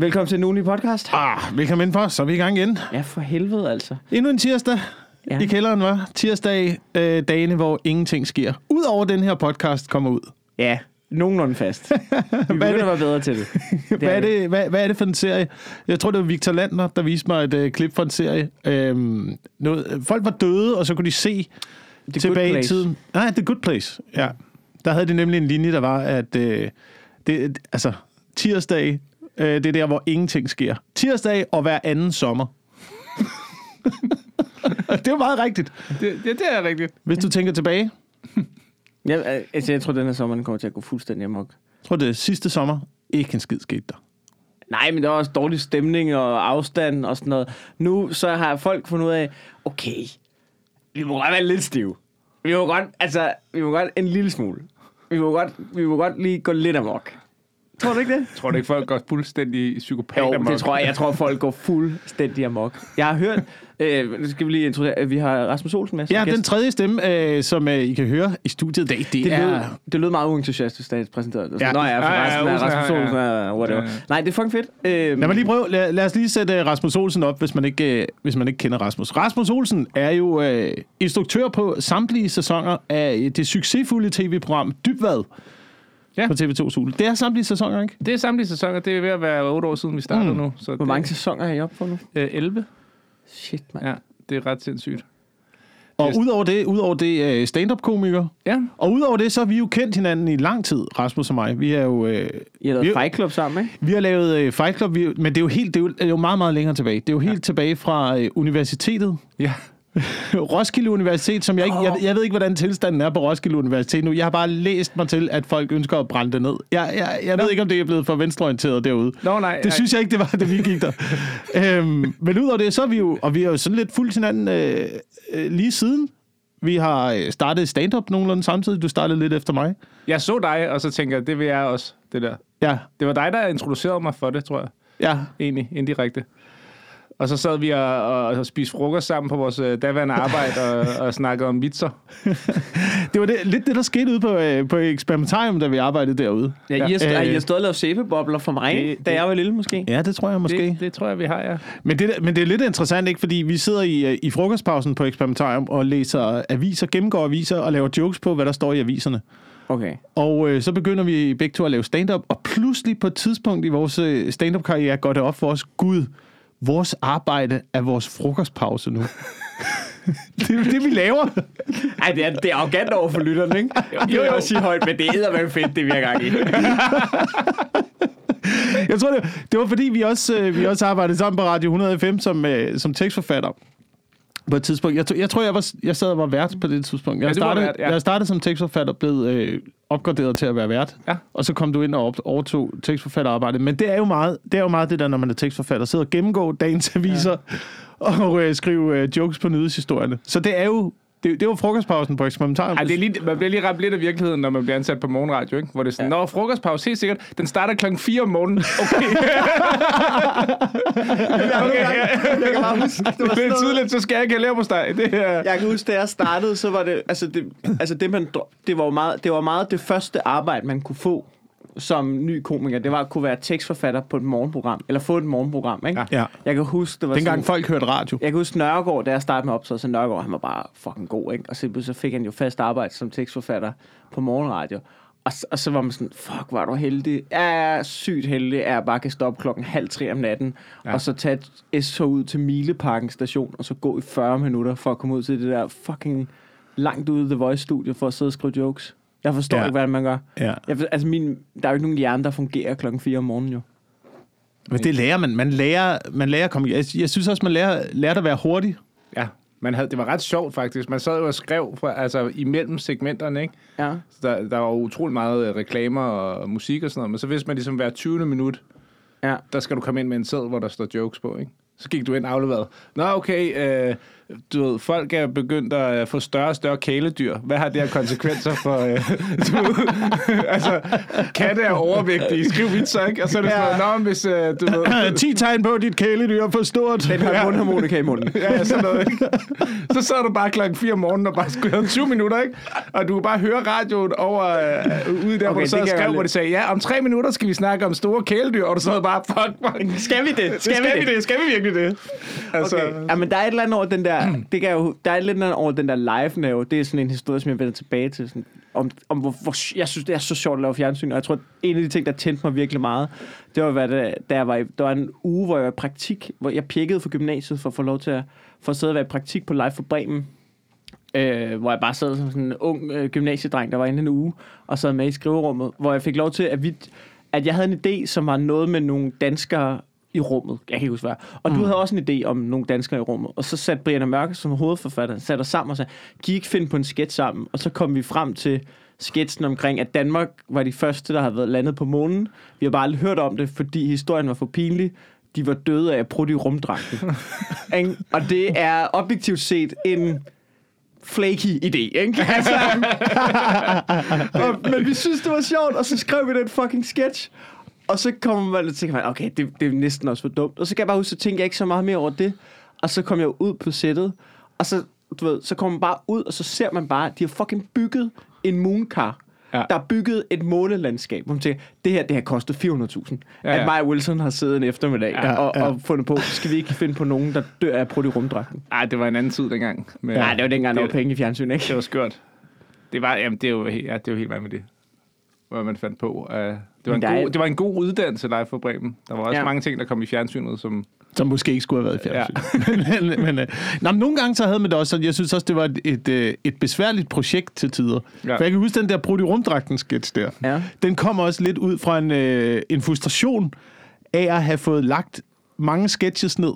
Velkommen til en ugenlig podcast. Ah, velkommen indenfor, så er vi i gang igen. Ja, for helvede altså. Endnu en tirsdag Ja. i kælderen, var. Tirsdag, øh, dagene, hvor ingenting sker. Udover den her podcast kommer ud. Ja, nogenlunde fast. Vi Hvad er det? være bedre til det. hvad, er det, hvad, hvad er det for en serie? Jeg tror, det var Victor Landner, der viste mig et øh, klip fra en serie. Øhm, noget, folk var døde, og så kunne de se The tilbage i tiden. Nej, The Good Place. Ja. Der havde de nemlig en linje, der var, at øh, det, altså, tirsdag, øh, det er der, hvor ingenting sker. Tirsdag og hver anden sommer. det er jo meget rigtigt. Det, det, det er rigtigt. Hvis du tænker tilbage, Ja, altså, jeg tror, den her sommer den kommer til at gå fuldstændig amok. jeg tror det er sidste sommer, ikke en skid skete der. Nej, men der var også dårlig stemning og afstand og sådan noget. Nu så har folk fundet ud af, okay, vi må godt være lidt stive. Vi må godt, altså, vi må godt en lille smule. Vi må godt, vi må godt lige gå lidt amok. Tror du ikke det? Tror du ikke, folk går fuldstændig psykopat Jo, amok? det tror jeg. Jeg tror, folk går fuldstændig amok. Jeg har hørt, øh, nu skal vi lige introducere, øh, vi har Rasmus Olsen med som Ja, gæst. den tredje stemme, øh, som øh, I kan høre i studiet i dag, det, Det er... lød, det lød meget uentusiastisk, da jeg præsenterede det. Ja. Ja. Nå ja, for Ja, ja, resten er Olsen, Rasmus ja, ja. Olsen, er whatever. Ja, ja. Nej, det er fucking fedt. Øh, Lad mig lige prøve. Lad, lad os lige sætte øh, Rasmus Olsen op, hvis man ikke, øh, hvis man ikke kender Rasmus. Rasmus Olsen er jo øh, instruktør på samtlige sæsoner af det succesfulde tv-program Dybvad Ja. på TV2 Sol. Det er samtlige sæsoner, ikke? Det er samtlige sæsoner. Det er ved at være otte år siden, vi startede Mm. nu. Så Hvor mange sæsoner er I oppe på nu? det, øh, 11. Shit, mand. Ja, det er ret sindssygt. Og udover det, udover det øh, stand-up-komiker. Ja, Og udover det, så har vi jo kendt hinanden i lang tid, Rasmus og mig. Vi er jo... Øh, I har lavet Vi- Fight Club sammen, ikke? Vi har lavet øh, Fight Club, vi, men det er jo helt, det er jo, det er jo meget, meget længere tilbage. Det er jo helt tilbage fra øh, universitetet. ja. Roskilde Universitet, som jeg ikke, jeg, jeg ved ikke, hvordan tilstanden er på Roskilde Universitet nu. Jeg har bare læst mig til, at folk ønsker at brænde det ned. Jeg, jeg, jeg ved ikke, om det er blevet for venstreorienteret derude. Nå, nej. Det nej. synes jeg ikke, det var, da vi gik der. øhm, men udover det, så er vi jo, og vi er jo sådan lidt fuldt hinanden øh, øh, lige siden. Vi har øh, startet stand-up nogenlunde samtidig. Du startede lidt efter mig. Jeg så dig, og så tænker jeg, det vil jeg også, det der. Ja, Det var dig, der introducerede mig for det, tror jeg. ja. Egentlig, indirekte. Og så sad vi og, og, og spiste frokost sammen på vores øh, daværende arbejde og, og snakkede om vitser. Det var det, lidt det, der skete ude på, øh, på eksperimentarium, da vi arbejdede derude. Ja, I, har, st- Øh, I har stået og lavet sæbebobler for mig, det- da det- jeg var lille, måske. Ja, det tror jeg måske. Det, det tror jeg, vi har, ja. Men det, men det er lidt interessant, ikke? Fordi vi sidder i, øh, i frokostpausen på eksperimentarium og læser aviser, gennemgår aviser og laver jokes på, hvad der står i aviserne. Okay. Og øh, så begynder vi begge to at lave stand-up, og pludselig på et tidspunkt i vores øh, stand-up-karriere går det op for os, Gud, vores arbejde er vores frokostpause nu. det er det, vi laver. Ej, det er, det er arrogant over for lytterne, ikke? Jo, jo, jo. sige højt, men det er fedt, det vi har gang i. Jeg tror, det, det var fordi, vi også, øh, vi også arbejdede sammen på Radio 105 som, øh, som tekstforfatter. På et tidspunkt. Jeg, tror- jeg tror, jeg, var, jeg sad og var vært på det tidspunkt. Jeg Ja, startede, vært, ja. jeg startede som tekstforfatter, blev øh, opgraderet til at være vært. Ja. Og så kom du ind og op- overtog tekstforfatterarbejdet. Men det er jo meget det, er jo meget det der, når man er tekstforfatter. Sidder og gennemgår dagens aviser ja. og øh, skrive øh, jokes på nyhedshistorierne. Så det er jo det, det var frokostpausen på eksperimentarium. Ej, det er lige, man bliver lige ramt lidt af virkeligheden, når man bliver ansat på morgenradio, ikke? Hvor det er sådan, ja. Nå, frokostpause, helt sikkert. Den starter klokken 4 om morgenen. Okay. okay, ja. Jeg kan bare huske, det var Det er tidligt, så skal jeg ikke have på dig. Det er... Jeg kan huske, da jeg startede, så var det, altså det, altså det, man, det, var jo meget, det var meget det første arbejde, man kunne få som ny komiker. Det var at kunne være tekstforfatter på et morgenprogram, eller få et morgenprogram, ikke? Ja. Ja. Jeg kan huske, det var Dengang sådan, folk hørte radio. jeg kan huske Nørregård, da jeg startede med optaget, så Nørregård, han var bare fucking god, ikke? Og så, så fik han jo fast arbejde som tekstforfatter på morgenradio. Og, så- og så var man sådan, fuck, var du heldig. Jeg er sygt heldig, at jeg bare kan stoppe klokken halv tre om natten, ja. og så tage et S-tog ud til Mileparken station, og så gå i 40 minutter for at komme ud til det der fucking langt ude The Voice-studie for at sidde og skrive jokes. Jeg forstår Ja. ikke, hvordan man gør. Ja. Jeg, altså min, der er jo ikke nogen hjerne, der fungerer klokken 4 om morgenen jo. Men det lærer man. Man lærer, man lærer at komme... Jeg, jeg synes også, man lærer, lærer at være hurtig. Ja, man havde, det var ret sjovt faktisk. Man sad jo og skrev fra, altså, imellem segmenterne, ikke? Ja. Så der, der var utrolig meget øh, reklamer og musik og sådan noget, men så vidste man ligesom hver 20. minut, Ja. der skal du komme ind med en sæd, hvor der står jokes på, ikke? Så gik du ind og afleverede. Nå, okay, øh, du ved, folk er begyndt at øh, få større og større kæledyr. Hvad har det her konsekvenser for... Øh, du altså, katte er overvægtige. Skriv vitser, ikke? Og så er det sådan noget, Nå, men hvis øh, du ved... 10 tegn på, at dit kæledyr er for stort. Den har mundharmonika i munden. Ja, sådan noget, ikke? Så sad du bare klokken 4 om morgenen og bare skulle have 20 minutter, ikke? Og du kunne bare høre radioen over øh, ude der, okay, hvor du det sad og skrev, hvor de sagde, ja, om tre minutter skal vi snakke om store kæledyr, og du sad bare, fuck, fuck. Skal vi det? Skal, skal vi det? Skal vi virkelig det? Altså, Okay. Ja, men der er et eller andet over den der, Mm. det kan jo, der er lidt noget over den der live nerve. Det er sådan en historie, som jeg vender tilbage til. Sådan, om, om hvor, hvor, jeg synes, det er så sjovt at lave fjernsyn, og jeg tror, at en af de ting, der tændte mig virkelig meget, det var, hvad det, da jeg var, i, der var en uge, hvor jeg var i praktik, hvor jeg pjekkede for gymnasiet for at få lov til at, for at sidde og være i praktik på Live for Bremen. Øh, hvor jeg bare sad som sådan en ung øh, gymnasiedreng, der var inde en uge, og sad med i skriverummet, hvor jeg fik lov til, at, vi, at jeg havde en idé, som var noget med nogle danskere i rummet. Jeg kan ikke huske hvad. Og mm. du havde også en idé om nogle danskere i rummet. Og så satte Brian Mørke som hovedforfatter, satte os sammen og sagde, kan I ikke finde på en sketch sammen? Og så kom vi frem til sketchen omkring, at Danmark var de første, der havde været landet på månen. Vi har bare aldrig hørt om det, fordi historien var for pinlig. De var døde af at prøve i rumdragten. Og det er objektivt set en flaky idé, ikke? Altså, og, men vi synes, det var sjovt, og så skrev vi den fucking sketch. Og så kommer man og tænker, man, okay, det, det er næsten også for dumt. Og så kan jeg bare huske, så tænker jeg ikke så meget mere over det. Og så kom jeg ud på sættet, og så, du ved, så kommer man bare ud, og så ser man bare, at de har fucking bygget en mooncar. Ja. Der er bygget et månelandskab, hvor man tænker, det her, det har kostet 400.000. Ja, Ja. At Maja Wilson har siddet en eftermiddag Ja, og, ja. og fundet på, skal vi ikke finde på nogen, der dør af prøve i rumdragten? Ej, det var en anden tid dengang. Men, Ja, det var dengang, der var penge i fjernsyn, ikke? det var skørt. Det var, jamen, det er jo, helt- ja, det er jo helt vanvittigt, hvad man fandt på. Uh, det, var Men en der er- god, det var en god uddannelse live for Bremen. Der var også ja. Mange ting, der kom i fjernsynet, som... Som måske ikke skulle have været i fjernsyn. Ja. men, men, øh, nå, men nogle gange så havde man det også sådan, jeg synes også, det var et, et, øh, et besværligt projekt til tider. Ja. For jeg kan huske den der Brud i rumdragten sketch der. Ja. Den kom også lidt ud fra en, øh, en frustration af at have fået lagt mange sketches ned.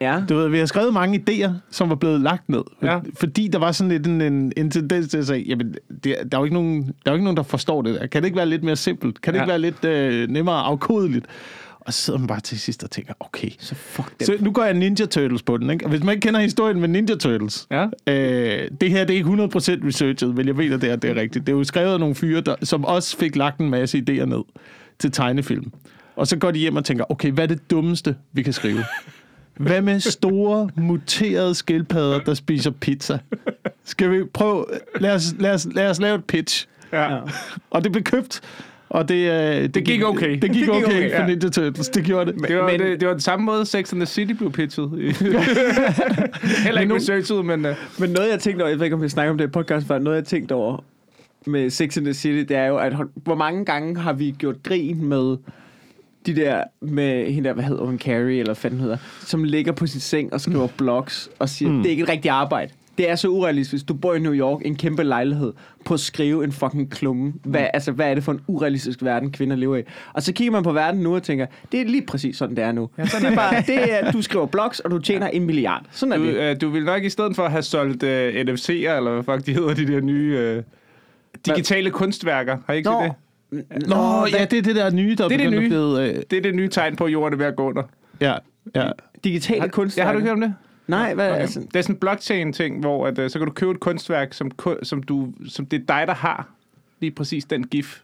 Ja. Du ved, vi har skrevet mange idéer, som var blevet lagt ned. Ja. Fordi der var sådan lidt en, en, en tendens til at sige, jamen, det, der, er jo ikke nogen, der er jo ikke nogen, der forstår det der. Kan det ikke være lidt mere simpelt? Kan det Ja. ikke være lidt øh, nemmere afkodeligt? Og så sidder man bare til sidst og tænker, okay, Så fuck det. så nu går jeg Ninja Turtles på den, ikke? Og hvis man ikke kender historien med Ninja Turtles, Ja. øh, det her det er ikke 100% researchet, men jeg ved, at det er, det er rigtigt. Det er jo skrevet af nogle fyre, der, som også fik lagt en masse idéer ned til tegnefilm. Og så går de hjem og tænker, okay, hvad er det dummeste, vi kan skrive? Hvad med store, muterede skildpadder, der spiser pizza? Skal vi prøve... Lad os, lad os, lad os lave et pitch. Ja. Ja. Og det blev købt. Og det, øh, det, gik okay. Det gik okay, okay, for ja. Ninja Turtles. Det gjorde det. Det var, Men- det, det var den samme måde, Sex and the City blev pitchet. Heller ikke researchet, men... Uh, Men noget, jeg tænkte over, jeg ved ikke, om vi snakker om det i podcast før, noget, jeg tænkte over med Sex and the City, det er jo, at hvor mange gange har vi gjort grin med de der, med hende der, hvad hedder hun, Carrie, eller hvad hedder, som ligger på sin seng og skriver blogs og siger, mm. det er ikke et rigtigt arbejde. Det er så urealistisk, hvis du bor i New York, en kæmpe lejlighed, på at skrive en fucking klumme. Hvad, altså, hvad er det for en urealistisk verden, kvinder lever i? Og så kigger man på verden nu og tænker, det er lige præcis sådan, det er nu. Ja, sådan det er bare, det er, du skriver blogs, og du tjener en milliard. Sådan er du, det. uh, du vil nok i stedet for at have solgt uh, NFC'er, eller hvad fuck de hedder, de der nye uh, digitale kunstværker. Har I ikke set det? Nå, ja, det er det der nye, der Det er det begyndt at nye. blive... Øh, Det er det nye tegn på, at jorden er ved at gå under. ja, ja. Digitale kunst. Ja, har du ikke hørt om det? Nej, hvad Okay. altså, Det er sådan en blockchain-ting, hvor at, uh, så kan du købe et kunstværk, som, som, du, som det er dig, der har lige præcis den gif.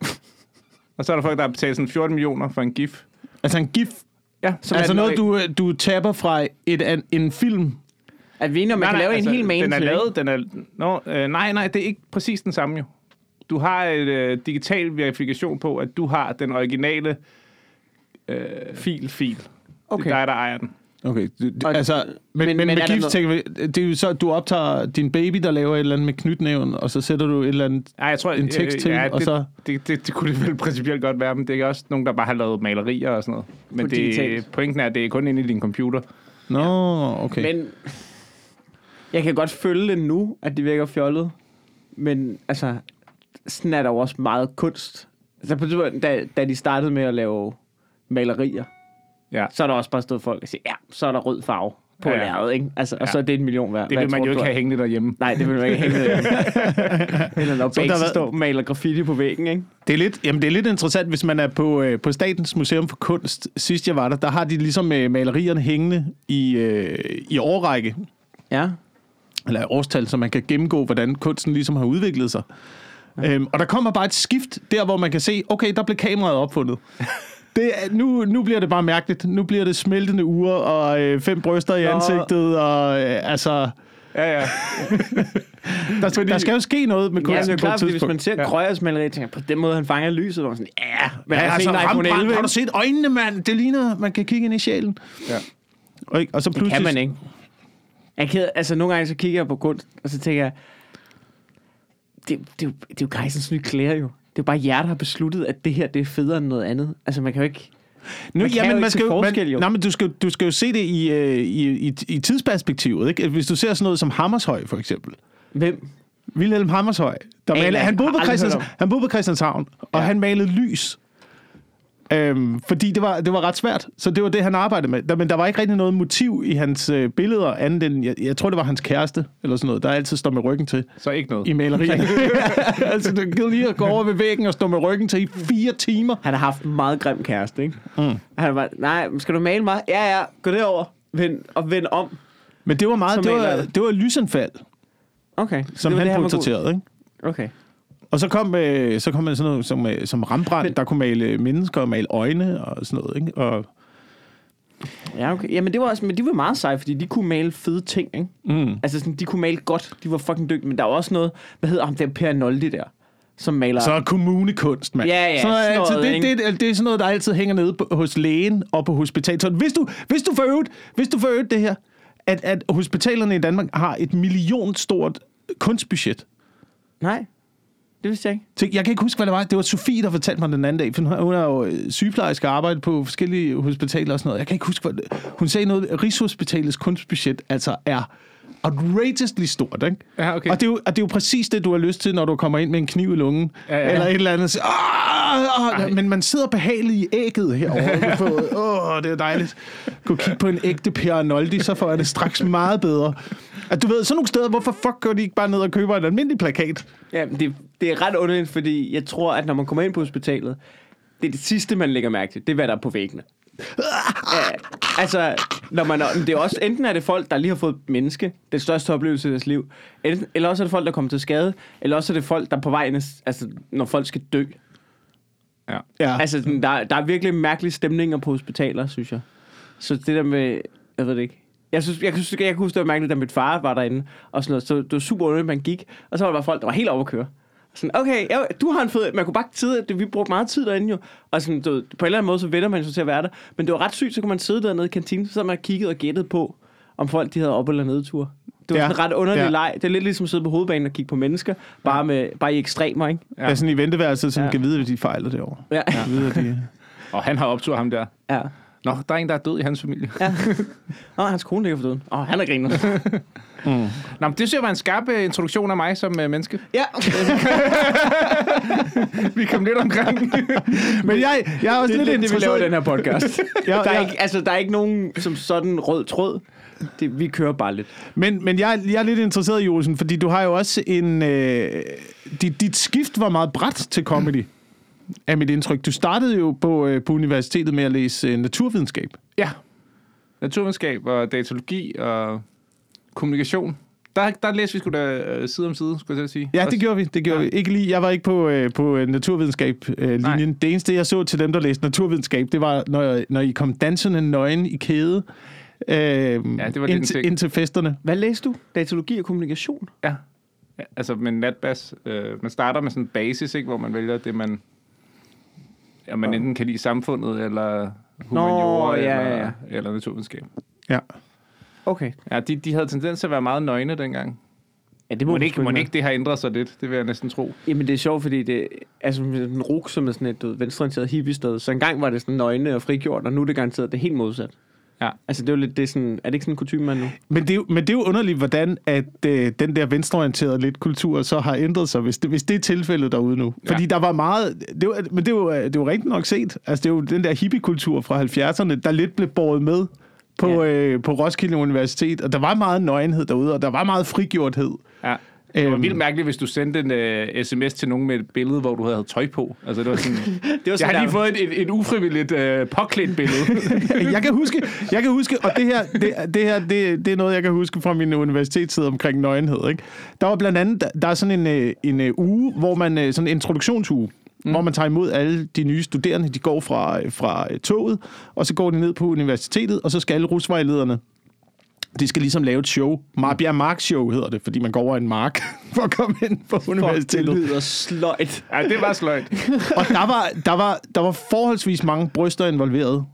Og så er der folk, der har betalt sådan 14 millioner for en gif. Altså en gif. Ja, Som altså er noget, du, øh, du tapper fra et, an, en film. at vi enige om, man kan lave en hel main Den er lavet, den er... Nå, øh, nej, nej, det er ikke præcis den samme jo. Du har et øh, digital verifikation på, at du har den originale øh, fil, fil. Okay. Det er dig, der ejer den. Okay, Og- altså, men, men, men med der gift noget- tænker vi, det er jo så, du optager din baby, der laver et eller andet med knytnæven, og så sætter du et eller andet Nej, jeg tror, en tekst til, ja, og det, så... Det, det, det, kunne det vel principielt godt være, men det er også nogen, der bare har lavet malerier og sådan noget. Men På det, digitalt. pointen er, at det er kun inde i din computer. Nå, okay. Men jeg kan godt følge det nu, at det virker fjollet. Men altså, sådan er der jo også meget kunst. Altså, på tidspunkt, da, da de startede med at lave malerier, Ja. så er der også bare stået folk og siger, ja, så er der rød farve. på Ja, lærredet, ikke? Altså, og Ja. så er det et million værd. Det vil man tror jo ikke have hængende derhjemme. Nej, det vil man ikke hænge ned. Eller når der Banksy har står og maler graffiti på væggen, ikke? Det er lidt, jamen det er lidt interessant, hvis man er på, øh, på Statens Museum for Kunst. Sidst jeg var der, der har de ligesom øh, malerierne hængende i, øh, i årrække, Ja. eller årstal, så man kan gennemgå, hvordan kunsten ligesom har udviklet sig. Ja. Øhm, og der kommer bare et skift, der hvor man kan se, okay, der blev kameraet opfundet. Det nu, nu bliver det bare mærkeligt. Nu bliver det smeltende ure og øh, fem bryster i ansigtet. Og, øh, altså, Ja, ja. der, Fordi, der skal jo ske noget med Ja, kunsten det er på klart, et hvis man ser Ja. Krøyers maleri, tænker på den måde, han fanger lyset, man sådan, ja, men Ja, ja, altså, en iPhone 11, Rembrandt, har du set øjnene, mand? Det ligner, man kan kigge ind i sjælen. Ja. Og, og så det pludselig... kan man ikke. Jeg kan, altså, nogle gange så kigger jeg på kunst, og så tænker jeg, det, det, er jo, det er jo Geisens nye klæder jo. Det er jo bare jer, der har besluttet, at det her det er federe end noget andet. Altså, man kan jo ikke... Nu, Man kan jo ikke se jo, jo. Nej, men du skal, du skal jo se det i, øh, i, i, i tidsperspektivet. Ikke? Hvis du ser sådan noget som Hammershøj, for eksempel. Hvem? Wilhelm Hammershøj. Der malede, han, boede på Christians, han boede på Christianshavn, og Ja. han malede lys. Øhm, fordi det var, det var ret svært. Så det var det, han arbejdede med. Der, men der var ikke rigtig noget motiv i hans øh, billeder, andet end, jeg, jeg tror, det var hans kæreste, eller sådan noget, der altid står med ryggen til Så ikke noget. i malerierne. altså, det gider lige at gå over ved væggen og stå med ryggen til i fire timer. Han har haft en meget grim kæreste, ikke? Mm. Han var, nej, skal du male mig? Ja, ja, gå derover. Vend, og vend om. Men det var meget, det var, det. det var lysanfald, Okay. som det var han, det, han var portrætterede, ikke? Okay. Og så kom, øh, så kom man sådan noget som, øh, som Rembrandt, Men- der kunne male mennesker og male øjne og sådan noget, ikke? Og, Ja, okay. Jamen, det var også, men de var meget seje, fordi de kunne male fede ting, ikke? mm. Altså, sådan, de kunne male godt. De var fucking dygtige. Men der var også noget, hvad hedder ham, der Per Noldi der, som maler... Så kommunekunst, mand. Ja, ja, så sådan altid, noget, det, det, det, det, er sådan noget, der altid hænger nede på, hos lægen og på hospitalet. Hvis du, hvis du får øvet, hvis du får øvet det her, at, at hospitalerne i Danmark har et millionstort kunstbudget. Nej, det vidste jeg ikke. Jeg kan ikke huske, hvad det var. Det var Sofie, der fortalte mig den anden dag. For hun- er jo øh, sygeplejerske og arbejder på forskellige hospitaler og sådan noget. Jeg kan ikke huske, hvad det, Hun sagde noget, Rigshospitalets kunstbudget altså er outrageously stort, ikke? Ja, okay. Og, det er jo, og det er jo præcis det, du har lyst til, når du kommer ind med en kniv i lungen. Ja, ja. Eller et eller andet. "Ah, ah," Men man sidder behageligt i ægget herovre. Åh, oh, det er dejligt. Gå kigge på en ægte Per Arnoldi, så får jeg det straks meget bedre. At du ved, sådan nogle steder, hvorfor fuck går de ikke bare ned og køber en almindelig plakat? Ja, det, det er ret underligt, fordi jeg tror, at når man kommer ind på hospitalet, det er det sidste, man lægger mærke til. Det er, hvad der er på væggene. Ja, altså, når man, det er også, enten er det folk, der lige har fået et menneske, den største oplevelse i deres liv, enten, eller også er det folk, der kommer til skade, eller også er det folk, der er på vej, altså, når folk skal dø. Ja. Ja. Altså, sådan, der, der er virkelig mærkelige stemninger på hospitaler, synes jeg. Så det der med, jeg ved det ikke. Jeg synes, jeg, synes, jeg kan huske, det var mærkeligt, da min far var derinde, og sådan noget, så det var super underligt, man gik, og så var der bare folk, der var helt over at køre. Sådan, okay, ja, du har en fed... Man kunne bare tid, det, vi brugte meget tid derinde jo. Og sådan, du, ved, på en eller anden måde, så vender man sig til at være der. Men det var ret sygt, så kunne man sidde dernede i kantinen, så sad man og kiggede og gættede på, om folk de havde op- eller nedtur. Det var Ja. ja. sådan en ret underlig Ja. ja. leg. Det er lidt ligesom at sidde på hovedbanen og kigge på mennesker, bare, med, bare i ekstremer, ikke? Ja. er sådan i venteværelset, som ja. Ja. kan vide, hvad de fejler derovre. Ja. Ja. Vide, at de... Og han har optur, ham der. ja. Nå, der er en, der er død i hans familie. ja. Åh, hans kone ligger for døden. Åh, han er griner. Nå, men det synes jeg var en skarp øh, introduktion af mig som uh, menneske. ja. Vi kom lidt omkring. Men jeg, jeg er også Det lidt lidt det, vi laver den her podcast. Ja, der, er ja. ikke, altså, der er ikke nogen som sådan rød tråd. Det, vi kører bare lidt. Men, men jeg, jeg er lidt interesseret, Josen, fordi du har jo også en... Øh, dit, dit skift var meget bræt til comedy, er mit indtryk. Du startede jo på, øh, på universitetet med at læse øh, naturvidenskab. ja. Naturvidenskab og datalogi og kommunikation. Der, der læste vi sgu da øh, side om side, skulle jeg sige. Ja, det gjorde vi. Det gjorde Ja. vi. Ikke lige, jeg var ikke på, øh, på øh, naturvidenskab-linjen. Øh, det eneste, jeg så til dem, der læste naturvidenskab, det var, når, når I kom dansende nøgen i kæde øh, ja, det var ind, ind til festerne. Hvad læste du? Datalogi og kommunikation? Ja. ja altså med natbas. Øh, man starter med sådan en basis, ikke, hvor man vælger det, man, ja, man enten kan lide samfundet, eller humaniora, Nå, ja, eller, ja, ja. eller naturvidenskab. Ja. Okay. Ja, de, de havde tendens til at være meget nøgne dengang. Ja, det Må man ikke, sgu må ikke det har ændret sig lidt? Det vil jeg næsten tro. Jamen, det er sjovt, fordi det altså en ruk, som er sådan et du ved, venstreorienteret hippie-sted. Så engang var det sådan nøgne og frigjort, og nu er det garanteret det helt modsat. Ja. Altså, det er jo lidt det er sådan, er det ikke sådan en kutume, man nu? Men det, er jo- men det er jo underligt, hvordan at, øh, den der venstreorienterede lidt kultur så har ændret sig, hvis det, hvis det er tilfældet derude nu. Ja. Fordi der var meget... Det var, men det var, det var rigtig nok set. Altså, det er jo den der hippie-kultur fra 70'erne, der lidt blev båret med på på, øh, på Roskilde Universitet, og der var meget nøgenhed derude, og der var meget frigjorthed. Ja. Det var Øhm. vildt mærkeligt, hvis du sendte en uh, sms til nogen med et billede, hvor du havde tøj på. Altså, det var sådan... Det var jeg sådan har lige fået et, et, et ufrivilligt uh, påklædt billede. jeg kan huske, jeg kan huske, og det her, det, det her, det, det er noget, jeg kan huske fra min universitetstid omkring nøgenhed. Ikke? Der var blandt andet, der, der er sådan en, øh, en øh, uge, hvor man, øh, sådan en introduktionsuge, mm. hvor man tager imod alle de nye studerende. De går fra, øh, fra øh, toget, og så går de ned på universitetet, og så skal alle rusvejlederne de skal ligesom lave et show. Marbjerg Mark Show hedder det, fordi man går over en mark for at komme ind på Fuck, det universitetet. lyder sløjt. ja, det var sløjt. Og der var, der, var, der var forholdsvis mange bryster involveret,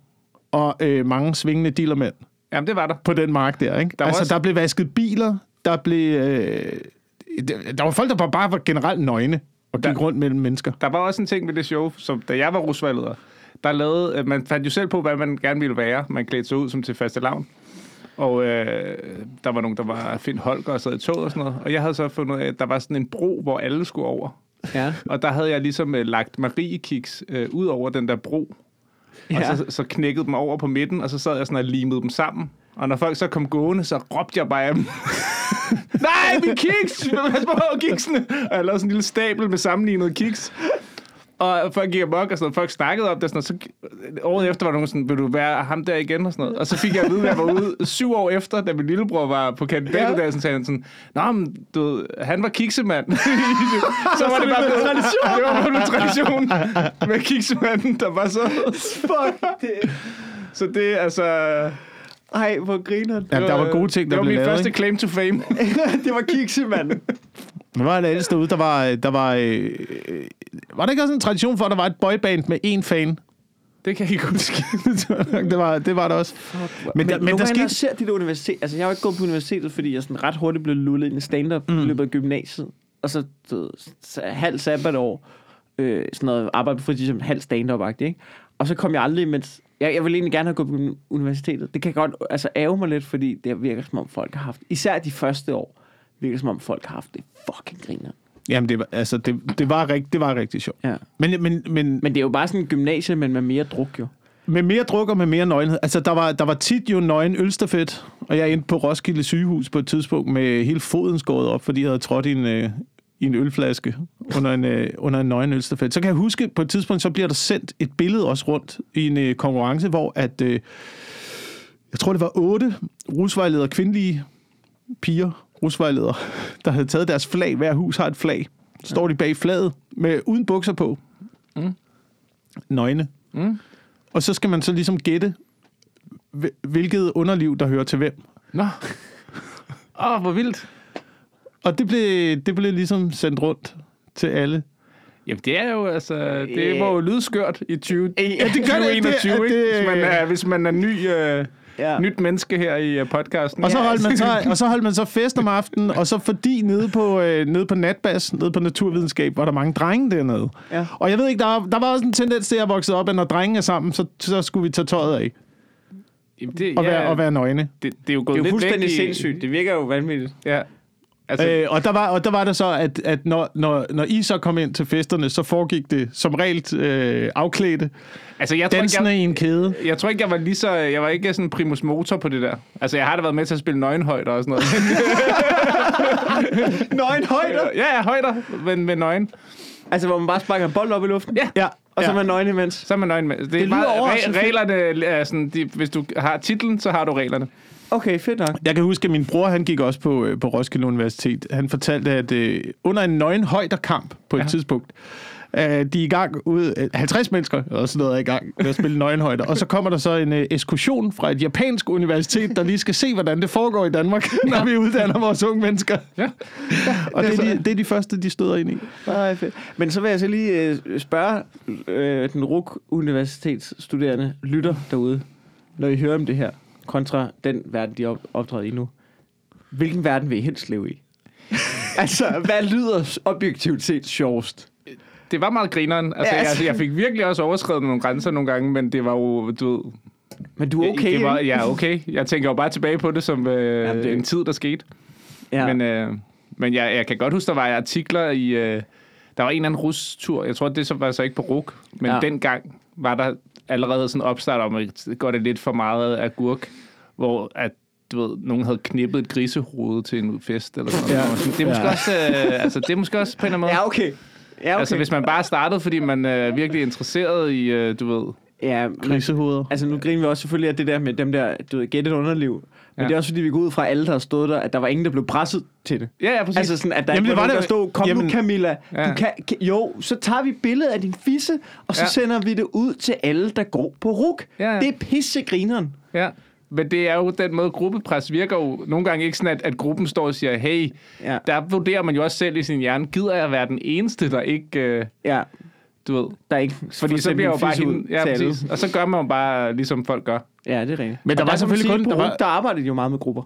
og øh, mange svingende dealermænd Jamen, det var der. på den mark der. Ikke? Der var altså, også- der blev vasket biler, der blev... Øh, der, var folk, der bare, bare var generelt nøgne og gik Der- rundt mellem mennesker. Der var også en ting med det show, som da jeg var rusvalgleder, der lavede, øh, man fandt jo selv på, hvad man gerne ville være. Man klædte sig ud som til faste lavn. Og øh, der var nogen, der var Finn Holger og sad i toget og sådan noget. Og jeg havde så fundet ud af, at der var sådan en bro, hvor alle skulle over. Ja. Og der havde jeg ligesom øh, lagt Mariekiks øh, ud over den der bro. Og Ja. så, så knækkede dem over på midten, og så sad jeg sådan og limede dem sammen. Og når folk så kom gående, så råbte jeg bare af dem. Nej, min kiks! Pas på kiksene! Og jeg lavede sådan en lille stabel med sammenlignede kiks. Og folk gik amok og sådan noget. Folk snakkede om det og sådan noget. Så året efter var nogen sådan, vil du være ham der igen og sådan noget. Og så fik jeg at vide, at jeg var ude syv år efter, da min lillebror var på kandidatuddannelsen, sagde han sådan, Nå, men du ved, han var kiksemand. så var det bare blevet tradition. Det var blevet tradition med kiksemanden, der var så... Fuck det. Så det er altså... Ej, hvor griner Ja, der var gode ting, der Det var blev min lavet, første ikke? claim to fame. det var kiksemanden. Men var det ellers derude, der var... Der var, øh, øh, var der ikke også en tradition for, at der var et boyband med én fan? Det kan jeg ikke huske. det, var, det var der også. Men, Men, der, men men der skete... ser der universitet... Altså, jeg har jo ikke gået på universitetet, fordi jeg sådan ret hurtigt blev lullet ind i stand-up mm. i løbet af gymnasiet. Og så, så halv sabbatår, øh, sådan noget arbejde på fritid som halv stand-up ikke? Og så kom jeg aldrig, mens... Jeg, jeg ville egentlig gerne have gået på universitetet. Det kan godt altså, ærge mig lidt, fordi det virker som om folk har haft... Især de første år, virker som om folk har haft det fucking griner. Jamen, det var, altså, det, det, var, rigt, det var rigtig sjovt. Ja. Men, men, men, Men det er jo bare sådan en gymnasie, men med mere druk jo. Med mere druk og med mere nøgenhed. Altså, der var, der var tit jo nøgen ølstafet, og jeg endte på Roskilde sygehus på et tidspunkt med hele foden skåret op, fordi jeg havde trådt i en, øh, i en ølflaske under en, øh, under en nøgen ølstafet. Så kan jeg huske, på et tidspunkt, så bliver der sendt et billede også rundt i en øh, konkurrence, hvor at, øh, jeg tror, det var otte rusvejledere, kvindelige piger, rusvejledere, der havde taget deres flag. Hver hus har et flag. Står de bag flaget med, uden bukser på. Mm. Nøgne. Mm. Og så skal man så ligesom gætte, hvil- hvilket underliv, der hører til hvem. Nå. Åh, oh, hvor vildt. Og det blev, det blev ligesom sendt rundt til alle. Jamen, det er jo, altså, det må jo lyde skørt i 20, Ja, det gør det. Det- 2021, det- ikke? Hvis man er, hvis man er ny, øh, Ja. nyt menneske her i øh, podcasten. Og så holdt man så, og så, holdt man så fest om aftenen, og så fordi nede på, øh, nede på natbas, nede på naturvidenskab, var der mange drenge dernede. Ja. Og jeg ved ikke, der, var- der var også en tendens til, at jeg voksede op, at når drengene er sammen, så, så skulle vi tage tøjet af Jamen, det, og, ja, være, og være nøgne. det, det er jo gået Det er jo lidt fuldstændig væk i, sindssygt. Det virker jo vanvittigt. Ja. Altså, Øh, og, der var, og der var det så, at, at når, når, når I så kom ind til festerne, så foregik det som regel øh, afklædte, altså jeg, tror ikke, jeg, i en kæde. jeg tror ikke, jeg var lige så... Jeg var ikke sådan primus motor på det der. Altså, jeg har da været med til at spille nøgenhøjder og sådan noget. Nøgen højder. ja, ja, højder, men med nøgen. Altså, hvor man bare sparker en bold op i luften. Ja. Ja, Og så er man nøgen imens. Så er man nøgen med. Det, lyder er bare, fedt. reglerne er sådan, de, hvis du har titlen, så har du reglerne. Okay, fedt nok. Jeg kan huske, at min bror, han gik også på, øh, på Roskilde Universitet. Han fortalte, at øh, under en nøgen højderkamp på et Ja. ja. tidspunkt, øh, de er i gang ud, øh, 50 mennesker eller sådan noget er i gang med at spille nøgenhøjder. Og så kommer der så en øh, ekskursion fra et japansk universitet, der lige skal se, hvordan det foregår i Danmark, når vi uddanner vores unge mennesker. Ja. Og det er, de, det er de første, de støder ind i. Nej, fedt. Men så vil jeg så lige øh, spørge øh, den RUK universitetsstuderende lytter derude, når I hører om det her, kontra den verden, de op- optræder i nu. Hvilken verden vil I helst leve i? altså, hvad lyder objektivt set sjovest? Det var meget grineren. Altså, Ja, altså-. Jeg, jeg fik virkelig også overskrevet nogle grænser nogle gange, men det var jo, du ved... Men du er okay, det var, ja, okay. Jeg tænker jo bare tilbage på det som øh, Jamen, det- en tid, der skete. Ja. Men, øh, men jeg, jeg kan godt huske, der var artikler i... Øh, der var en eller anden rustur. Jeg tror, det så var så ikke på RUK. Men ja. dengang var der allerede sådan en opstart om, at går det lidt for meget agurk hvor at, du ved, nogen havde knippet et grisehoved til en fest, eller sådan Ja. noget. Det er måske Ja. også, øh, altså, det er måske også på en eller anden måde. Ja, okay. Ja, okay. Altså, hvis man bare startede, fordi man er virkelig interesseret i, øh, du ved... ja, Grisehoveder. altså nu griner vi også selvfølgelig af det der med dem der, du ved, gæt et underliv. Men Ja. det er også fordi, vi går ud fra alle, der har stået der, at der var ingen, der blev presset til det. Ja, ja, præcis. Altså sådan, at der Jamen, ikke det var nogen, der det- stod, kom Jamen- nu Camilla, Ja. du kan, jo, så tager vi billedet af din fisse, og så ja. sender vi det ud til alle, der går på ruk. Ja, ja. Det er pissegrineren. Ja, men det er jo den måde, gruppepres virker jo nogle gange ikke sådan, at, at gruppen står og siger, hey, Ja. der vurderer man jo også selv i sin hjerne, gider jeg være den eneste, der ikke, øh, Ja, du ved... der er ikke Fordi så bliver jo bare hende, ja, til alle. præcis. Og så gør man jo bare, ligesom folk gør. Ja, det er rigtigt. Men der Og var selvfølgelig kun- der var- der arbejder de jo meget med grupper.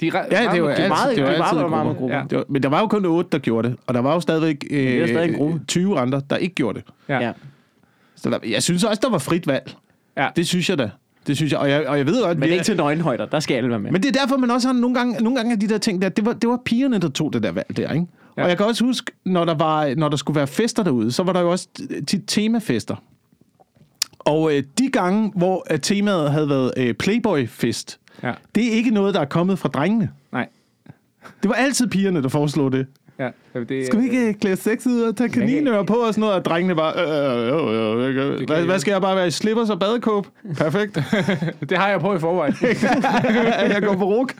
De er, re- Ja, det er jo meget- altid, meget- det er er altid meget- en meget grupper. Ja. Det var, men der var jo kun otte, der gjorde det. Og der var jo stadigvæk, øh, er stadig en gruppe. 20 andre, der ikke gjorde det. Ja. Ja. Så der, jeg synes også, der var frit valg. Ja. Det synes jeg da. Det synes jeg. Og jeg, og jeg ved godt, Men vi- ikke til nøgenhøjder, der skal alle være med. Men det er derfor, man også har nogle gange, nogle gange af de der ting der, det var, det var pigerne, der tog det der valg der, ikke? Ja. Og jeg kan også huske, når der, var, når der skulle være fester derude, så var der jo også tit temafester. Og øh, de gange, hvor øh, temaet havde været øh, Playboy-fest, Ja. det er ikke noget, der er kommet fra drengene. Nej. Det var altid pigerne, der foreslog det. Ja. Det, Skal vi ikke øh, klæde sex ud og tage kaninører på og sådan noget? Og drengene bare, øh, øh, øh, øh, øh. Hvad, hvad skal jeg bare være i slippers og badekåb? Perfekt. det har jeg på i forvejen. jeg går på ruk.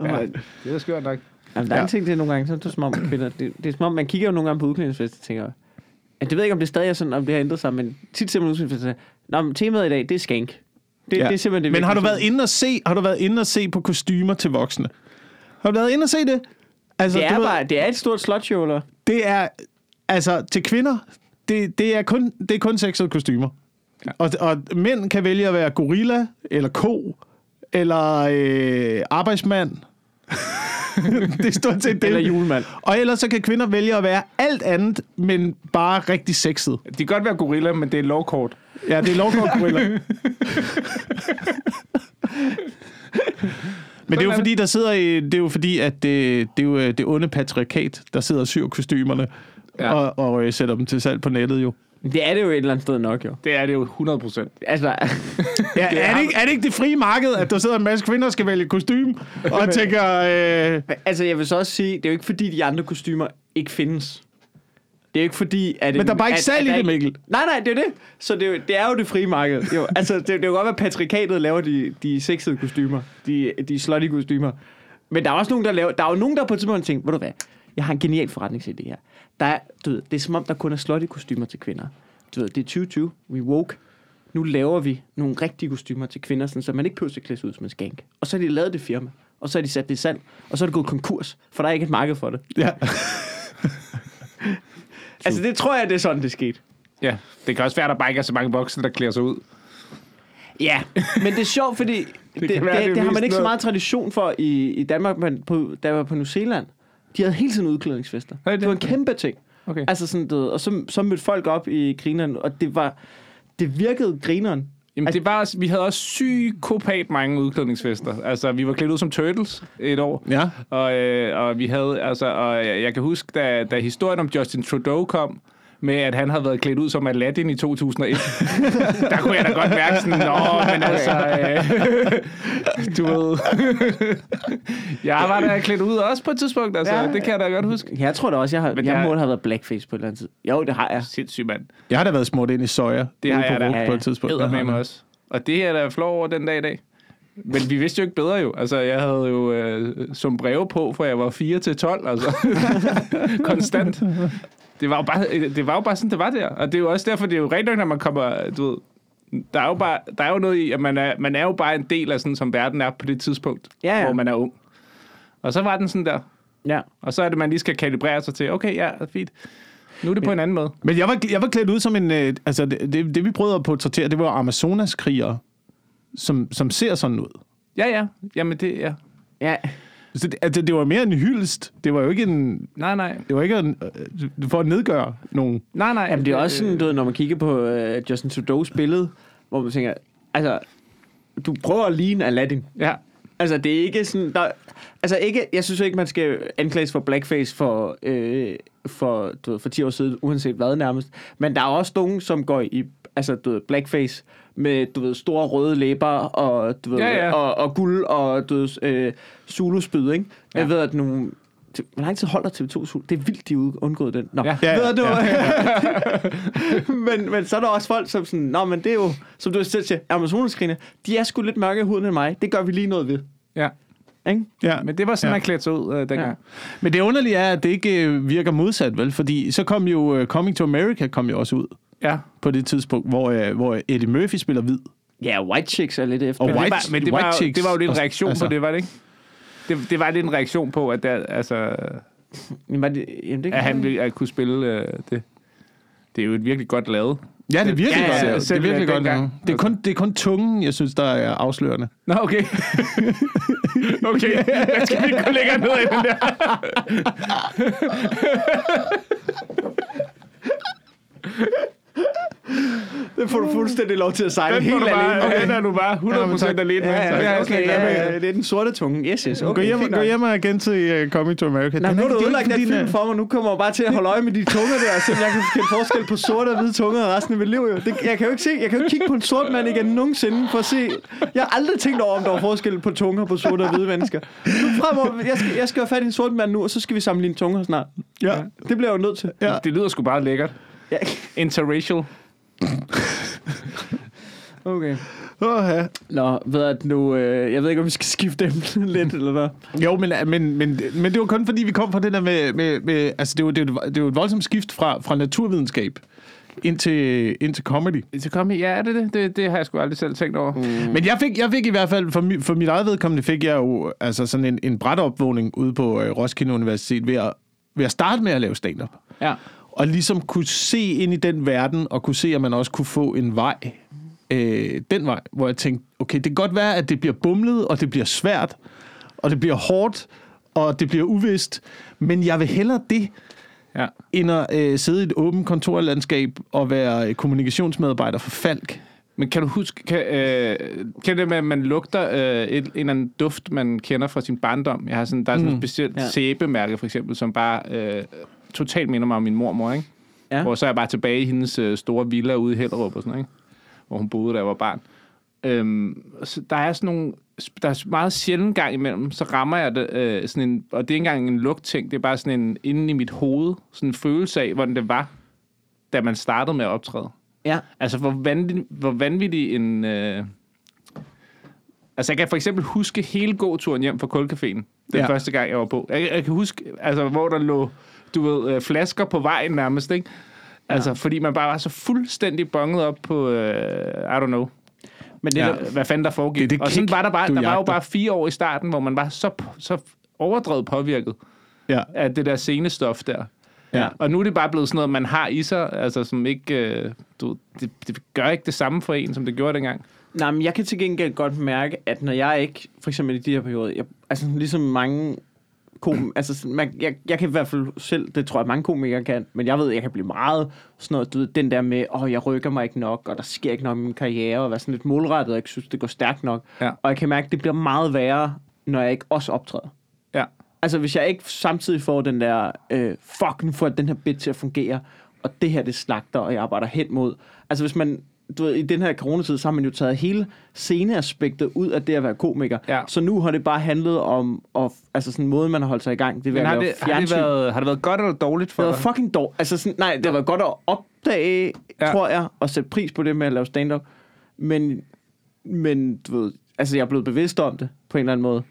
ja. Det er skørt nok. Jamen, der er Ja. en ting, det er nogle gange, så er det som om kvinder, det, det er som om, man kigger jo nogle gange på udklædningsfest og tænker, at det ved ikke, om det stadig er sådan, om det har ændret sig, men tit ser man udklædningsfest Nå, men temaet i dag, det er skank. Det, Ja. det er simpelthen det Men har du været inde og se, har du været inde og se på kostymer til voksne? Har du været inde og se det? Altså, Det du er, ved, bare, det er et stort slutshow, eller? det er, altså til kvinder, det, det er kun, det er kun sexede kostymer. Ja. Og, og mænd kan vælge at være gorilla, eller ko, eller øh, arbejdsmand. det er stort set det. Eller julemand. Og ellers så kan kvinder vælge at være alt andet, men bare rigtig sexet. De kan godt være gorilla, men det er lovkort. Ja, det er lovkort gorilla. Men det er jo fordi, der sidder i, det er jo fordi, at det, det er jo øh, det onde patriarkat, der sidder og syr kostymerne ja. Ja. og, og øh, sætter dem til salg på nettet jo. Det er det jo et eller andet sted nok, jo. Det er det jo 100 procent. Altså, Ja, er, det ikke, er det ikke det frie marked, at der sidder en masse kvinder, der skal vælge kostume, og tænker, øh, altså, jeg vil så også sige, det er jo ikke fordi, de andre kostymer ikke findes. Det er jo ikke fordi, at... Men der er bare ikke salg i det, ikke- Mikkel. Nej, nej, det er det. Så det er jo det, er jo det frie marked. Jo, altså, det, det er jo godt, at patrikatet laver de, de sexede kostymer. De, de slutty kostymer. Men der er også nogen, der laver... Der er jo nogen, der på et tidspunkt tænker, ved du hvad, jeg har en genial forretningsidé her. Der er, du ved, det er som om, der kun er slutty kostymer til kvinder. Du ved, det er 2020, we woke. Nu laver vi nogle rigtige kostymer til kvinder, sådan, så man ikke behøver at klæde sig ud som en skank. Og så har de lavet det firma, og så har de sat det i salg, og så er det gået konkurs, for der er ikke et marked for det. ja. Altså, det tror jeg, det er sådan, det skete. Ja, det kan også være, at der bare ikke er så mange voksne, der klæder sig ud. Ja, men det er sjovt, fordi det, det, være, det, det det har man ikke så noget- meget tradition for i, i Danmark, men på, jeg var på New Zealand. De havde hele tiden udklædningsfester. Havde de Det var en det? kæmpe ting. Okay. Altså sådan, du ved, og så, så mødte folk op i grineren, og det var, det virkede grineren. Jamen, det var, vi havde også psykopat mange udklædningsfester. Altså, vi var klædt ud som turtles et år. Ja. Og, øh, og vi havde, altså, og jeg jeg kan huske, da, da historien om Justin Trudeau kom, med at han havde været klædt ud som Aladdin i 2001, der kunne jeg da godt mærke sådan, nå, men altså, øh, du ved, jeg var da klædt ud også på et tidspunkt, altså, Ja. det kan jeg da godt huske. Jeg tror da også, jeg, har, Men jeg jeg- må have været blackface på et eller andet tid. Jo, det har jeg. Sindssygt, mand. Jeg har da været smurt ind i soja. Det har jeg da. På et tidspunkt. Æder med mig også. Og det er der flov over den dag i dag. Men vi vidste jo ikke bedre jo. Altså, jeg havde jo øh, som breve på, for jeg var 4 til 12, altså. Konstant. Det var, jo bare, det var jo bare sådan, det var der. Og det er jo også derfor, det er jo rent nok, når man kommer, du ved, der er jo, bare, der er jo noget i, at man er, man er jo bare en del af sådan, som verden er på det tidspunkt, Ja, ja. hvor man er ung. Og så var den sådan der. Ja. Og så er det, man lige skal kalibrere sig til, okay, ja, fint. Nu er det på en anden måde. Men jeg var, jeg var klædt ud som en... Øh, altså, det, det, det, vi prøvede at portrættere, det var Amazonas-krigere, som, som ser sådan ud. Ja, ja. Jamen, det, ja. Ja. Så det, altså, det var mere en hyldest. Det var jo ikke en... Nej, nej. Det var ikke en, øh, for at nedgøre nogen. Nej, nej. Jamen, det er også sådan, du ved, når man kigger på uh, Justin Trudeau's billede, hvor man tænker, altså, du prøver at ligne Aladdin. Ja. Altså, det er ikke sådan... Der, altså, ikke, jeg synes jo ikke, man skal anklages for blackface for, øh, for, du ved, for 10 år siden, uanset hvad nærmest. Men der er også nogen, som går i altså, du ved, blackface, med, du ved, store røde læber, og, du ved, Ja, ja. Og, og guld, og, du ved, øh, Zulu-spyd, ikke? Ja. Jeg ved, at nogle... Hvor lang tid holder TV2 Zulu? Det er vildt, de har undgået den. Nå, Ja. Ja, ved du, ja. men, men så er der også folk, som sådan, Nå, men det er jo, som du selv siger, Amazonaskrigene, de er sgu lidt mørke i huden end mig. Det gør vi lige noget ved. Ja. Ikke? Ja. Men det var sådan, Ja. man klædte sig ud øh, dengang. Men det underlige er, at det ikke øh, virker modsat, vel? Fordi så kom jo øh, Coming to America kom jo også ud Ja. på det tidspunkt, hvor, øh, hvor Eddie Murphy spiller hvid. Ja, White Chicks er lidt efter. Og Men, White- det var, men det, White var, Chicks det var jo lidt en reaktion altså. på det, var det ikke? Det, det var lidt en reaktion på, at, der, altså, var det, jamen, det at han ville at kunne spille øh, det. Det er jo et virkelig godt lavet. Ja, det er virkelig Ja, godt. ja. Det er virkelig godt. lavet. Det er, kun, det er kun tungen, jeg synes, der er afslørende. Nå, okay. okay, jeg skal ikke gå længere ned i den der. Det får du fuldstændig lov til at sejle Den, helt du bare, alene. den er du bare 100% Jamen, tak. alene med. Ja, ja, okay, ja, med. ja, det er den sorte tunge. Yes, yes. Okay, Okay, gå hjem, gå hjem og igen til uh, Coming to America. Nej, nu er- har du det er jo ødelagt ikke, den film for mig. Nu kommer jeg bare til at holde øje med de tunger der, så jeg kan kende forskel på sorte og hvide tunger resten af mit liv. Jo. Det, jeg kan jo ikke se, jeg kan jo ikke kigge på en sort mand igen nogensinde for at se. Jeg har aldrig tænkt over, om der var forskel på tunger på sorte og hvide mennesker. Nu fremover, jeg skal, jeg skal have fat i en sort mand nu, og så skal vi sammenligne tunger snart. Ja. Det bliver jeg jo nødt til. Ja. Det lyder sgu bare lækkert. Ja. Interracial. Okay. Oh, ja. Nå, ved at nu, øh, jeg ved ikke, om vi skal skifte dem lidt, eller hvad? Jo, men, men, men, men det var kun fordi, vi kom fra det der med... med, med altså, det var, det, var, det var et voldsomt skift fra, fra naturvidenskab ind til, ind til comedy. Kom i, ja, er det det? det? Det har jeg sgu aldrig selv tænkt over. Mm. Men jeg fik, jeg fik i hvert fald, for, mi, for mit eget vedkommende, fik jeg jo altså sådan en, en bræt opvågning ude på øh, Roskilde Universitet ved at, ved at starte med at lave stand-up. Ja. Og ligesom kunne se ind i den verden, og kunne se, at man også kunne få en vej, øh, den vej, hvor jeg tænkte, okay, det kan godt være, at det bliver bumlet, og det bliver svært, og det bliver hårdt, og det bliver uvist, men jeg vil hellere det, ja. end at øh, sidde i et åbent kontorlandskab og være kommunikationsmedarbejder for Falk. Men kan du huske, kan, øh, kan det med, at man lugter øh, et, en eller anden duft, man kender fra sin barndom? Jeg har sådan, der er sådan Mm. et specielt ja. sæbemærke, for eksempel, som bare øh, totalt minder mig om min mormor, ikke? Ja. Hvor så er jeg bare tilbage i hendes øh, store villa ude i Hellerup og sådan ikke? Hvor hun boede, da jeg var barn. Øhm, så der er sådan nogle... Der er meget sjældent gang imellem, så rammer jeg det, øh, sådan en... Og det er ikke engang en lugtting, det er bare sådan en... Inde i mit hoved, sådan en følelse af, hvordan det var, da man startede med at optræde. Ja. Altså, hvor vanvittig, hvor vanvittig en... Øh... Altså, jeg kan for eksempel huske hele gåturen hjem fra Kulcaféen. Den ja. første gang, jeg var på. Jeg, jeg kan huske, altså, hvor der lå, du ved, øh, flasker på vejen nærmest, ikke? Altså, fordi man bare var så fuldstændig bonget op på, øh, I don't know, Men det ja. der, hvad fanden der foregik. Det det og sådan var der bare, der var jo jagter. bare fire år i starten, hvor man var så, så overdrevet påvirket Ja. af det der scenestof der. Ja. Og nu er det bare blevet sådan noget, man har i sig, altså som ikke, øh, du, det, det gør ikke det samme for en, som det gjorde dengang. Nej, men jeg kan til gengæld godt mærke, at når jeg ikke, for eksempel i de her perioder, jeg, altså ligesom mange kom, altså sådan, man, jeg, jeg kan i hvert fald selv, det tror jeg mange komikere kan, men jeg ved, jeg kan blive meget sådan noget, du ved, den der med, åh, oh, jeg rykker mig ikke nok, og der sker ikke nok i min karriere, og være sådan lidt målrettet, og ikke synes, det går stærkt nok. Ja. Og jeg kan mærke, det bliver meget værre, når jeg ikke også optræder. Ja. Altså, hvis jeg ikke samtidig får den der, øh, fuck, nu får den her bit til at fungere, og det her, det slagter, og jeg arbejder hen mod. Altså, hvis man, du ved, i den her coronatid, så har man jo taget hele sceneaspektet ud af det at være komiker. Ja. Så nu har det bare handlet om, og, altså sådan måden, man har holdt sig i gang. Det er Men at har det, har, det været, har det været godt eller dårligt for Det var dig? fucking dårligt. Altså sådan, nej, det har været godt at opdage. Ja. tror jeg, og sætte pris på det med at lave stand-up. Men, men du ved, altså jeg er blevet bevidst om det, på en eller anden måde.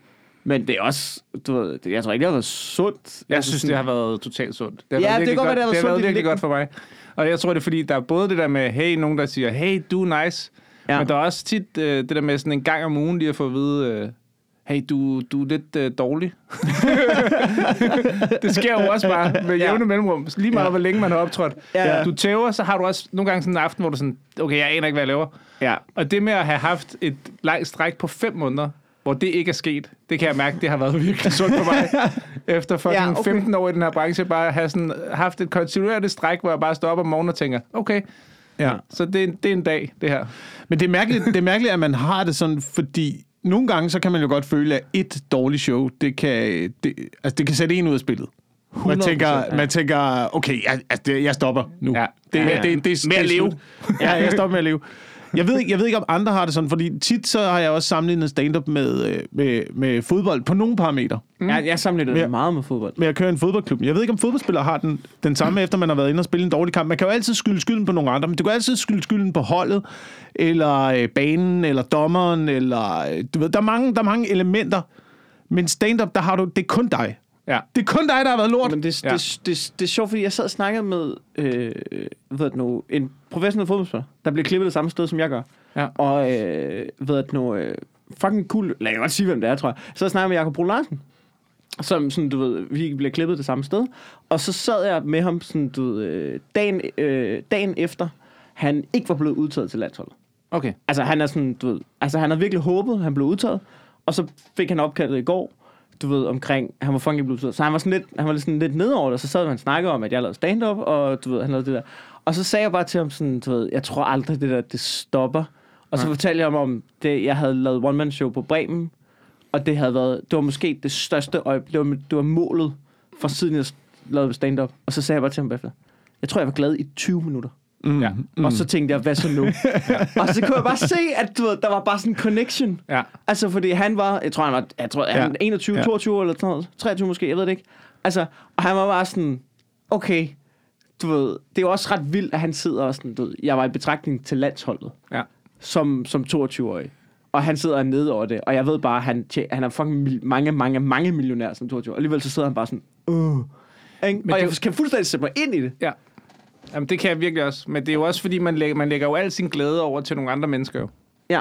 Men det er også, du ved, jeg tror ikke, det har været sundt. Jeg altså synes, sådan, det har været totalt sundt. Det har Ja, været det kan godt være, det har det har været været virkelig godt for mig. Og jeg tror, det er fordi, der er både det der med, hey, nogen der siger, hey, du er nice. Ja. Ja. Men der er også tit øh, det der med sådan en gang om ugen lige at få at vide, øh, hey, du, du er lidt øh, dårlig. det sker jo også bare med Ja. jævne mellemrum. Lige meget, Ja. hvor længe man har optrådt. Ja. Du tæver, så har du også nogle gange sådan en aften, hvor du sådan, okay, jeg aner ikke, hvad jeg laver. Ja. Og det med at have haft et langt stræk på fem måneder, hvor det ikke er sket, det kan jeg mærke, det har været virkelig sundt for mig. Efter fucking Ja, okay. okay. 15 år i den her branche, bare have sådan, haft et kontinuerligt stræk, hvor jeg bare står op om morgenen og tænker, okay, Ja. så det er, en- det er en dag, det her. Men det er, mærkeligt, det er mærkeligt, at man har det sådan, fordi nogle gange, så kan man jo godt føle, at et dårligt show, det kan, det, altså det kan sætte en ud af spillet. Man 100%, tænker, ja. man tænker okay, jeg, altså, det- jeg stopper nu. Ja. Det, Ja, det, ja. det, det, det, Med at det leve. Ja, jeg stopper med at leve. Jeg ved, ikke, jeg ved ikke, om andre har det sådan, fordi tit så har jeg også sammenlignet stand-up med, øh, med, med fodbold på nogle parametre. Mm. Jeg, jeg sammenligner det meget med fodbold. med at køre en fodboldklub. Jeg ved ikke, om fodboldspillere har den, den samme, efter man har været inde og spille en dårlig kamp. Man kan jo altid skylde skylden på nogle andre, men du kan altid skylde skylden på holdet, eller øh, banen, eller dommeren, eller... Øh, du ved, der er, mange, der er mange elementer, men stand-up, der har du... Det er kun dig. Ja. Det er kun dig, der har været lort. Men det, Ja. det, det, det er sjovt, fordi jeg sad og snakkede med øh, hvad det nu, en professionel fodboldspiller, der bliver klippet det samme sted, som jeg gør. Ja. Og øh, hvad det nu, øh, fucking cool, lad jeg godt sige, hvem det er, tror jeg. Så jeg snakkede med Jakob Brun Larsen, som sådan, du ved, vi bliver klippet det samme sted. Og så sad jeg med ham sådan, du ved, øh, dagen, øh, dagen efter, han ikke var blevet udtaget til landsholdet. Okay. Altså, han er sådan, du ved, altså, han havde virkelig håbet, han blev udtaget, og så fik han opkaldet i går, du ved, omkring, han var blevet udtaget. Så han var sådan lidt, han var lidt sådan lidt nedover det, og så sad han og snakkede om, at jeg lavede stand-up, og du ved, han lavede det der. Og så sagde jeg bare til ham sådan, du ved, jeg tror aldrig, det der, det stopper. Og så fortalte jeg ham om, det, jeg havde lavet one-man-show på Bremen, og det havde været, det var måske det største øjeblik, det var, det var målet for siden jeg lavede stand-up. Og så sagde jeg bare til ham bagefter, jeg tror, jeg var glad i 20 minutter. Mm. Ja. Mm. Og så tænkte jeg, hvad så nu? og så kunne jeg bare se, at du ved, der var bare sådan en connection. Ja. Altså, fordi han var, jeg tror, han var, jeg tror, Ja. han 21, Ja. 22 eller sådan noget, 23 måske, jeg ved det ikke. Altså, og han var bare sådan, okay, du ved, det er også ret vildt, at han sidder og sådan, du ved, jeg var i betragtning til landsholdet, Ja. som, som 22-årig. Og han sidder nede over det, og jeg ved bare, han, han er fucking mange, mange, mange millionær som 22 Og alligevel så sidder han bare sådan, øh. Men Og det- jeg kan fuldstændig sætte mig ind i det. Ja. Jamen, det kan jeg virkelig også. Men det er jo også, fordi man lægger, man lægger jo al sin glæde over til nogle andre mennesker jo. Ja.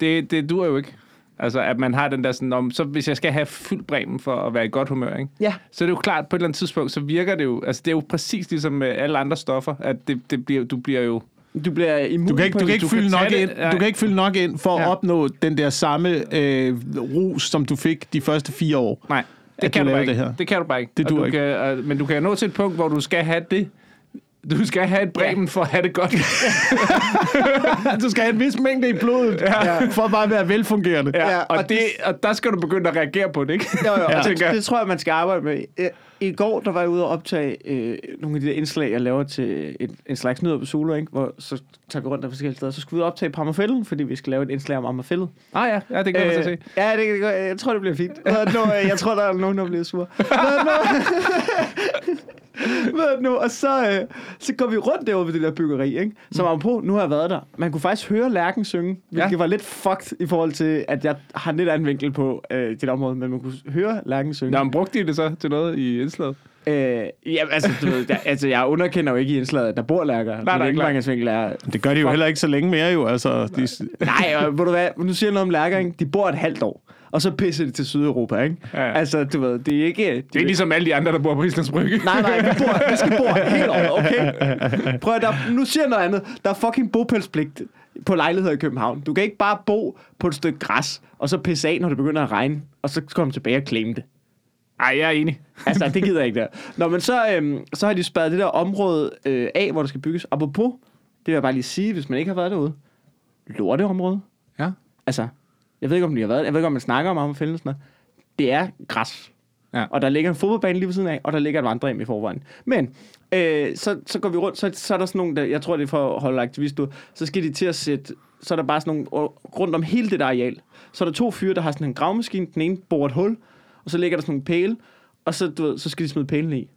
Det, det dur jo ikke. Altså, at man har den der sådan, om, så hvis jeg skal have fyldt bremen for at være i godt humør, ikke? Ja. så er det jo klart, på et eller andet tidspunkt, så virker det jo, altså det er jo præcis ligesom med alle andre stoffer, at det, det bliver, du bliver jo, Du bliver immun Du kan ikke, du kan ikke, du fylde kan nok ind, det, nej. du kan ikke fylde nok ind for at Ja. opnå den der samme øh, rus, som du fik de første fire år. nej, det At kan du du bare ikke. det her. Det kan du bare ikke. Det duer du ikke. Kan, øh, men du kan nå til et punkt, hvor du skal have det. Du skal have et bremen for at have det godt. du skal have en vis mængde i blodet, ja. for at bare være velfungerende. Ja, Ja, og, og det, og der skal du begynde at reagere på det, ikke? Jo, jo, Ja. ja. jeg. det, det tror jeg, man skal arbejde med. Øh, I går, der var jeg ude og optage øh, nogle af de der indslag, jeg laver til et, en slags nyheder på Solo, ikke? hvor så tager vi rundt af forskellige steder. Så skulle vi ud og optage på fordi vi skal lave et indslag om Amagerfælden. Ah ja, ja det kan jeg til at se. ja, det, det, jeg tror, det bliver fint. Det nu? Jeg tror, der er nogen, der bliver sur. Hvad er det nu? Hvad nu? Og så, øh, så går vi rundt derovre ved det der byggeri, ikke? Så var man på, nu har jeg været der. Man kunne faktisk høre Lærken synge, hvilket Ja. var lidt fucked i forhold til, at jeg har en lidt anden vinkel på øh, dit område, men man kunne høre Lærken synge. Nå, men brugte de det så til noget i indslaget? Øh, ja, altså, du ved, jeg, altså, jeg underkender jo ikke i indslaget, at der bor lærker. nej, Min klart. indgangsvinkel er... Det gør de jo heller ikke så længe mere, jo. Altså, de, Nej, og ved du hvad, nu siger jeg noget om lærker, ikke? De bor et halvt år. Og så pisser de til Sydeuropa, ikke? Ja, ja. Altså, du ved, det er ikke... De, Det er ligesom alle de andre, der bor på Islands Brygge. Nej, nej, vi, bor, vi skal bo helt over, okay? Prøv at, der, nu siger jeg noget andet. Der er fucking bopælspligt på lejligheder i København. Du kan ikke bare bo på et stykke græs, og så pisse af, når det begynder at regne, og så komme tilbage og claim det. Nej, jeg er enig. Altså, det gider jeg ikke der. Nå, men så, øhm, så har de spadet det der område øh, af, hvor der skal bygges. Apropos, det vil jeg bare lige sige, hvis man ikke har været derude. Lorteområde. Ja. Altså, jeg ved ikke, om de har været Jeg ved ikke, om man snakker om Amagerfælden og sådan noget. Det er græs. Ja. Og der ligger en fodboldbane lige ved siden af, og der ligger et vandrehjem i forvejen. Men, øh, så, så går vi rundt, så, så er der sådan nogle, der, jeg tror, det er for at holde aktivister ud, så skal de til at sætte, så er der bare sådan nogle, og rundt om hele det der areal, så er der to fyre, der har sådan en gravmaskine, den ene borer et hul, og så ligger der sådan nogle pæle, og så, du ved, så skal de smide pælene i.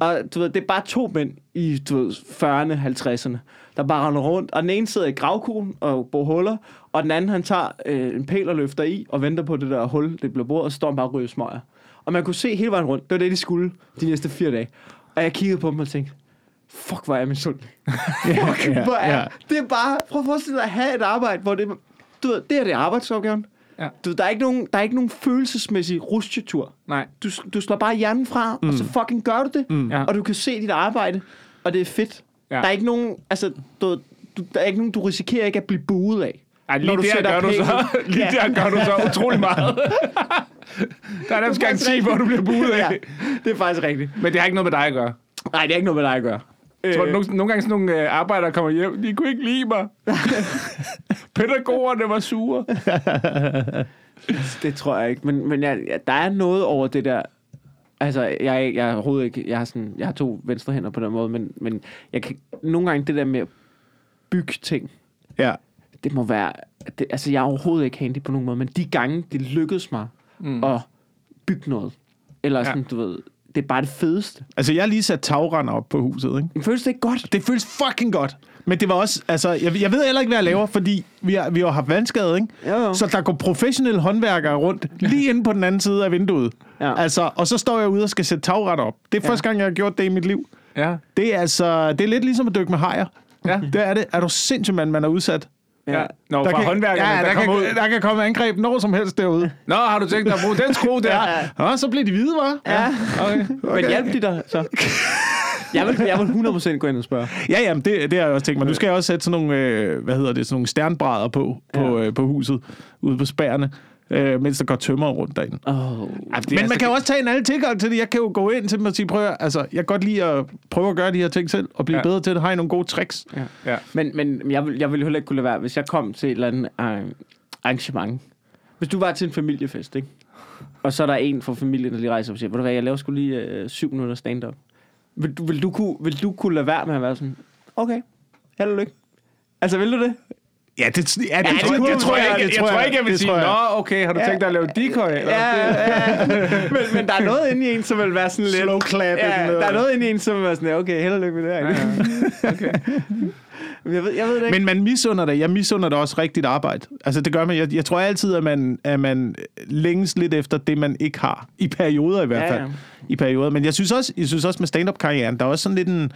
Og du ved, det er bare to mænd i du ved, 40'erne, 50'erne, der bare render rundt. Og den ene sidder i gravkuglen og bor huller, og den anden han tager øh, en pæl og løfter i og venter på det der hul, det bliver boret, og så står han bare og ryger smøger. Og man kunne se hele vejen rundt. Det var det, de skulle de næste fire dage. Og jeg kiggede på dem og tænkte, fuck, hvor er jeg misundelig. fuck, ja, hvor er ja. Det er bare, prøv at forestille dig at have et arbejde, hvor det, du ved, det er det arbejdsopgaven. Ja. Du, der, er ikke nogen, der er ikke nogen følelsesmæssig rusjetur. Nej. Du, du slår bare hjernen fra, mm. og så fucking gør du det. Mm. Og du kan se dit arbejde, og det er fedt. Ja. Ja. Der er ikke nogen, altså, du, du, der er ikke nogen, du risikerer ikke at blive buet af. Ej, lige Når du der gør du så, lige Ja. der gør du så utrolig meget. der er nærmest garanti, hvor du bliver buet Ja, af. det er faktisk rigtigt. Men det har ikke noget med dig at gøre. Nej, det er ikke noget med dig at gøre. Jeg tror, Øh, nogle, nogle gange sådan nogle øh, arbejdere kommer hjem, de kunne ikke lide mig. Pædagogerne var sure. det tror jeg ikke. Men, men ja, ja, der er noget over det der Altså, jeg, jeg er overhovedet ikke... Jeg har, sådan, jeg har to venstre hænder på den måde, men, men jeg kan, nogle gange det der med at bygge ting, Ja. det må være... Det, altså, jeg er overhovedet ikke handy på nogen måde, men de gange, det lykkedes mig mm. at bygge noget, eller sådan, ja. du ved, det er bare det fedeste. Altså, jeg har lige sat tagrender op på huset, ikke? Men føles det ikke godt? Det føles fucking godt. Men det var også, altså, jeg, jeg ved heller ikke, hvad jeg laver, fordi vi har, vi har haft vandskade, ikke? Jo, jo. Så der går professionelle håndværkere rundt lige inde på den anden side af vinduet. Ja. Altså, og så står jeg ude og skal sætte tagretter op. Det er Ja. første gang, jeg har gjort det i mit liv. Ja. Det er altså, det er lidt ligesom at dykke med hajer. Ja. Det er det. Er du sindssygt, mand, man er udsat? ja. Nå, fra håndværkerne, ja, der, der, kommer kan, ud. der kan komme angreb når som helst derude. Nå, har du tænkt dig at bruge den skrue der? Ja. Og så bliver de hvide, hva'? Ja, Okay. men hjælp de dig så. Jeg vil, jeg vil 100% gå ind og spørge. Ja, jamen, det, det har jeg også tænkt mig. Nu skal jeg også sætte sådan nogle, øh, hvad hedder det, sådan nogle stjernbrædder på, på, øh, på huset, ude på spærrene, øh, mens der går tømmer rundt derinde. Oh. Men man kan jo også tage en anden tilgang til det. Jeg kan jo gå ind til dem og sige, prøv at, altså, jeg kan godt lide at prøve at gøre de her ting selv, og blive Ja. ja. bedre til det. Har I nogle gode tricks? Ja. Men, men jeg, vil, jeg ville heller ikke kunne lade være, hvis jeg kom til et eller andet øh, arrangement. Hvis du var til en familiefest, ikke? Og så er der en fra familien, der lige rejser op og siger, ved du hvad, jeg laver sgu lige øh, syv minutter stand-up. Vil, du- vil, du kunne, vil du kunne lade være med at være sådan, okay, held og lykke. Altså, vil du det? Ja, det, ja, det, Ja, det tror, kunne jeg, tror jeg. Jeg, jeg tror ikke, jeg vil det sige, tror jeg. nå, okay, har du tænkt dig at lave decoy? Eller? Ja, ja. men, men der er noget inde i en, som vil være sådan lidt... Slow clap. Ja, der er noget inde i en, som vil være sådan, okay, held og lykke med det her. Ja, okay. Men Jeg ved, jeg ved det ikke. Men man misunder det. Jeg misunder det også rigtigt arbejde. Altså, det gør man. Jeg, jeg tror altid, at man, at man længes lidt efter det, man ikke har. I perioder i hvert Ja, fald. ja. I perioder. Men jeg synes også, jeg synes også med stand-up-karrieren, der er også sådan lidt en...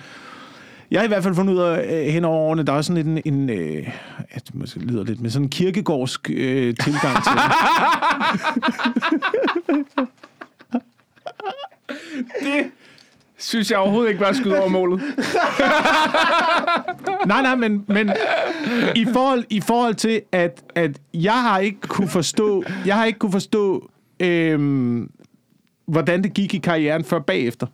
Jeg har i hvert fald fundet ud af øh, hen over årene, der er også sådan lidt en, en øh, ja, det måske lyder lidt med sådan en kirkegårdsk øh, tilgang til det. Det synes jeg overhovedet ikke bare skyde over målet. Nej, nej, men, men i, forhold, i forhold til, at, at jeg har ikke kunne forstå, jeg har ikke kunne forstå, øhm, hvordan det gik i karrieren før bagefter.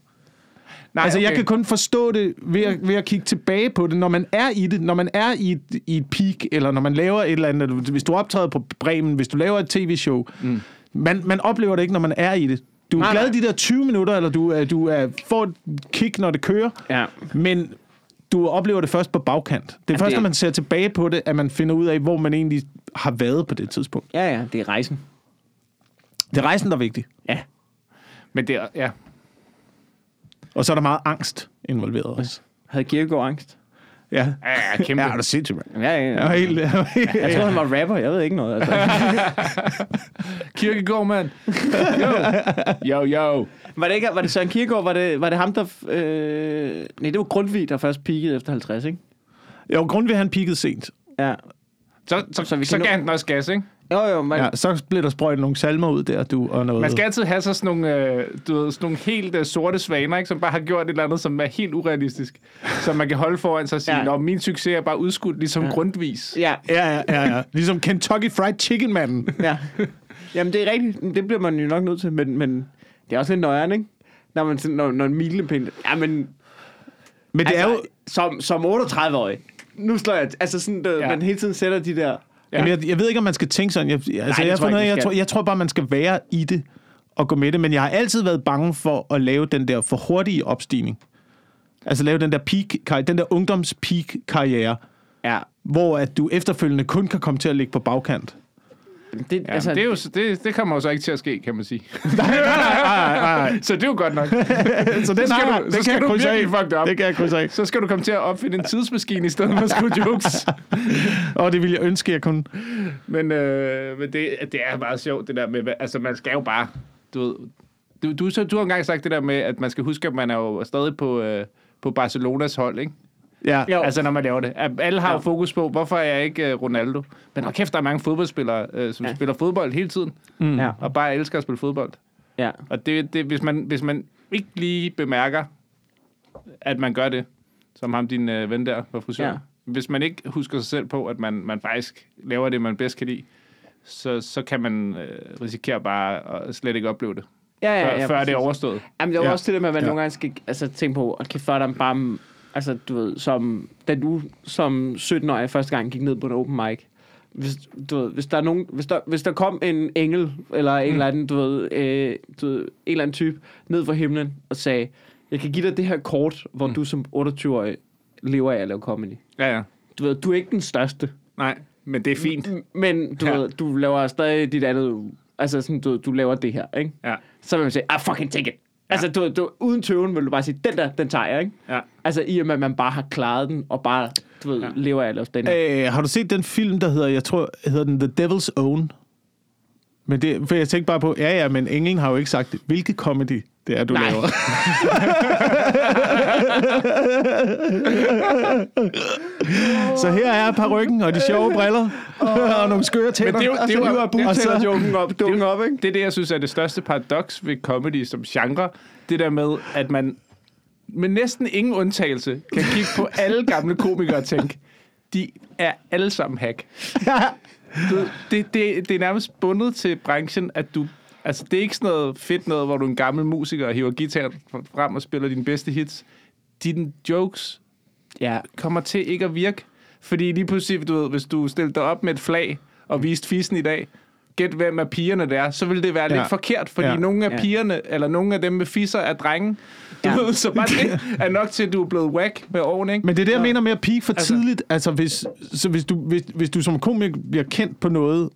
Nej, altså, okay. jeg kan kun forstå det ved at, ved at kigge tilbage på det, når man er i det, når man er i et, i et peak, eller når man laver et eller andet, hvis du optræder på Bremen, hvis du laver et tv-show, mm. man, man oplever det ikke, når man er i det. Du er Nej, glad nej. de der 20 minutter, eller du, er, du er, får et kick, når det kører, Ja. men du oplever det først på bagkant. Det er Ja, først, det- når man ser tilbage på det, at man finder ud af, hvor man egentlig har været på det tidspunkt. Ja, ja, det er rejsen. Det er rejsen, der er vigtig. Ja. Men det er, ja. Og så er der meget angst involveret også. Havde Kierkegaard angst? Ja. Ja, kæmpe. Ja, er du sindssygt, mand. Ja, ja, Jeg var helt... Jeg var helt Jeg troede, han var rapper. Jeg ved ikke noget. Altså. Kirkegård, mand. Jo, jo. jo. Var det, ikke, var det Søren Kierkegaard? Var det, var det ham, der... Øh... Nej, det var Grundtvig, der først peakede efter 50, ikke? jo, at han peakede sent. Ja. Så, så, Så så, vi så kan gav han den også gas, ikke? Jo, jo, man... Ja, så blev der sprøjtet nogle salmer ud der, du, og noget... Man skal altid have så sådan nogle, øh, du ved, sådan nogle helt øh, sorte svaner, ikke? som bare har gjort et eller andet, som er helt urealistisk. Som man kan holde foran sig og sige, Ja. ja. min succes er bare udskudt, ligesom ja. grundvis. Ja, Ja, ja, ja, ja. Ligesom Kentucky Fried Chicken-manden. ja. Jamen, det er rigtigt. Det bliver man jo nok nødt til, men, men det er også lidt nøjeren, ikke? Når, man, sådan- når, når en milepæl... Ja, men... Men det altså, er jo... Som, som 38-årig. Nu slår jeg... Altså sådan, der. Ja. man hele tiden sætter de der... Ja. Jamen, jeg, jeg ved ikke, om man skal tænke sådan. Jeg, altså, det jeg, tror jeg, jeg jeg, tror, jeg tror bare, man skal være i det og gå med det. Men jeg har altid været bange for at lave den der for hurtige opstigning. Altså lave den der peak, den der ungdoms-peak-karriere, Ja. hvor at du efterfølgende kun kan komme til at ligge på bagkant. Det, Ja, altså, det, er jo, det, det kommer jo så ikke til at ske, kan man sige. nej, nej, nej. Så det er jo godt nok. Så den skal har, du- det så kan skal jeg du af. virkelig fuck det op. Det kan jeg krydse af. Så skal du komme til at opfinde en tidsmaskine i stedet for at skrive jokes. Og det ville jeg ønske, jeg kunne. Men, øh, men det, det er meget sjovt, det der med, altså man skal jo bare, du ved, du, du, så, du har engang sagt det der med, at man skal huske, at man er jo stadig på, øh, på Barcelonas hold, ikke? Ja. Jo. Altså når man laver det. Alle har Ja. jo fokus på, hvorfor er jeg ikke øh, Ronaldo? Men hvor kæft, der er mange fodboldspillere, øh, som Ja. ja. spiller fodbold hele tiden, Mm. Ja. og bare elsker at spille fodbold. ja. Og det, det, hvis, man, hvis man ikke lige bemærker, at man gør det, som ham din øh, ven der var frisør, Ja. ja. hvis man ikke husker sig selv på, at man, man faktisk laver det, man bedst kan lide, så, så kan man øh, risikere bare at slet ikke opleve det, Ja, ja, før, ja, før det er overstået. Jamen, det var Ja. ja. også det der med, at man Ja. ja. nogle gange skal altså, tænke på, at kan før bare... Altså, du ved, som, da du som 17-årig første gang gik ned på en open mic, hvis, du ved, hvis der er nogen, hvis der, hvis der kom en engel, eller en Mm. eller anden, du ved, øh, du ved, en eller anden type, ned fra himlen, og sagde, jeg kan give dig det her kort, hvor Mm. du som 28-årig lever af at lave comedy. Ja, ja. Du ved, du er ikke den største, Nej, men det er fint. Men du, Ja. ved, du laver stadig dit andet, altså sådan, du, du laver det her, ikke? Ja. Så vil man sige, ah, fucking take it. Altså, du, du, uden tøven vil du bare sige, den der, den tager jeg, ikke? Ja. Altså, i og med, at man bare har klaret den, og bare, du ved, Ja. lever af den her. Øh, har du set den film, der hedder, jeg tror, hedder den The Devil's Own? Men det, for jeg tænkte bare på, ja ja, men englen har jo ikke sagt, hvilke comedy det er, du Nej. laver. så her er parrykken og de sjove briller og nogle skøre tænder. Men det er jo- det er jo- hiver det er- butænder-joken op, dukken op, ikke? Det er det, jeg synes er det største paradoks ved comedy som genre. Det der med, at man med næsten ingen undtagelse kan kigge på alle gamle komikere og tænke, de er alle sammen hack. Du, det, det, det er nærmest bundet til branchen, at du... Altså, det er ikke sådan noget fedt noget, hvor du er en gammel musiker og hiver guitaren frem og spiller dine bedste hits. Dine jokes Ja. kommer til ikke at virke. Fordi lige pludselig, du ved, hvis du stillede dig op med et flag og viste fissen i dag, gæt hvem af pigerne det er, så vil det være ja. Ja. lidt forkert, fordi ja. Ja. nogle af Ja. pigerne, eller nogle af dem med fisser, er drenge. Du ja. Ja. ved, så bare det er nok til, at du er blevet whack med årene, ikke? Men det er det, jeg mener med at peak for altså, tidligt. Altså, hvis, så hvis, du, hvis, hvis du som komiker bliver kendt på noget,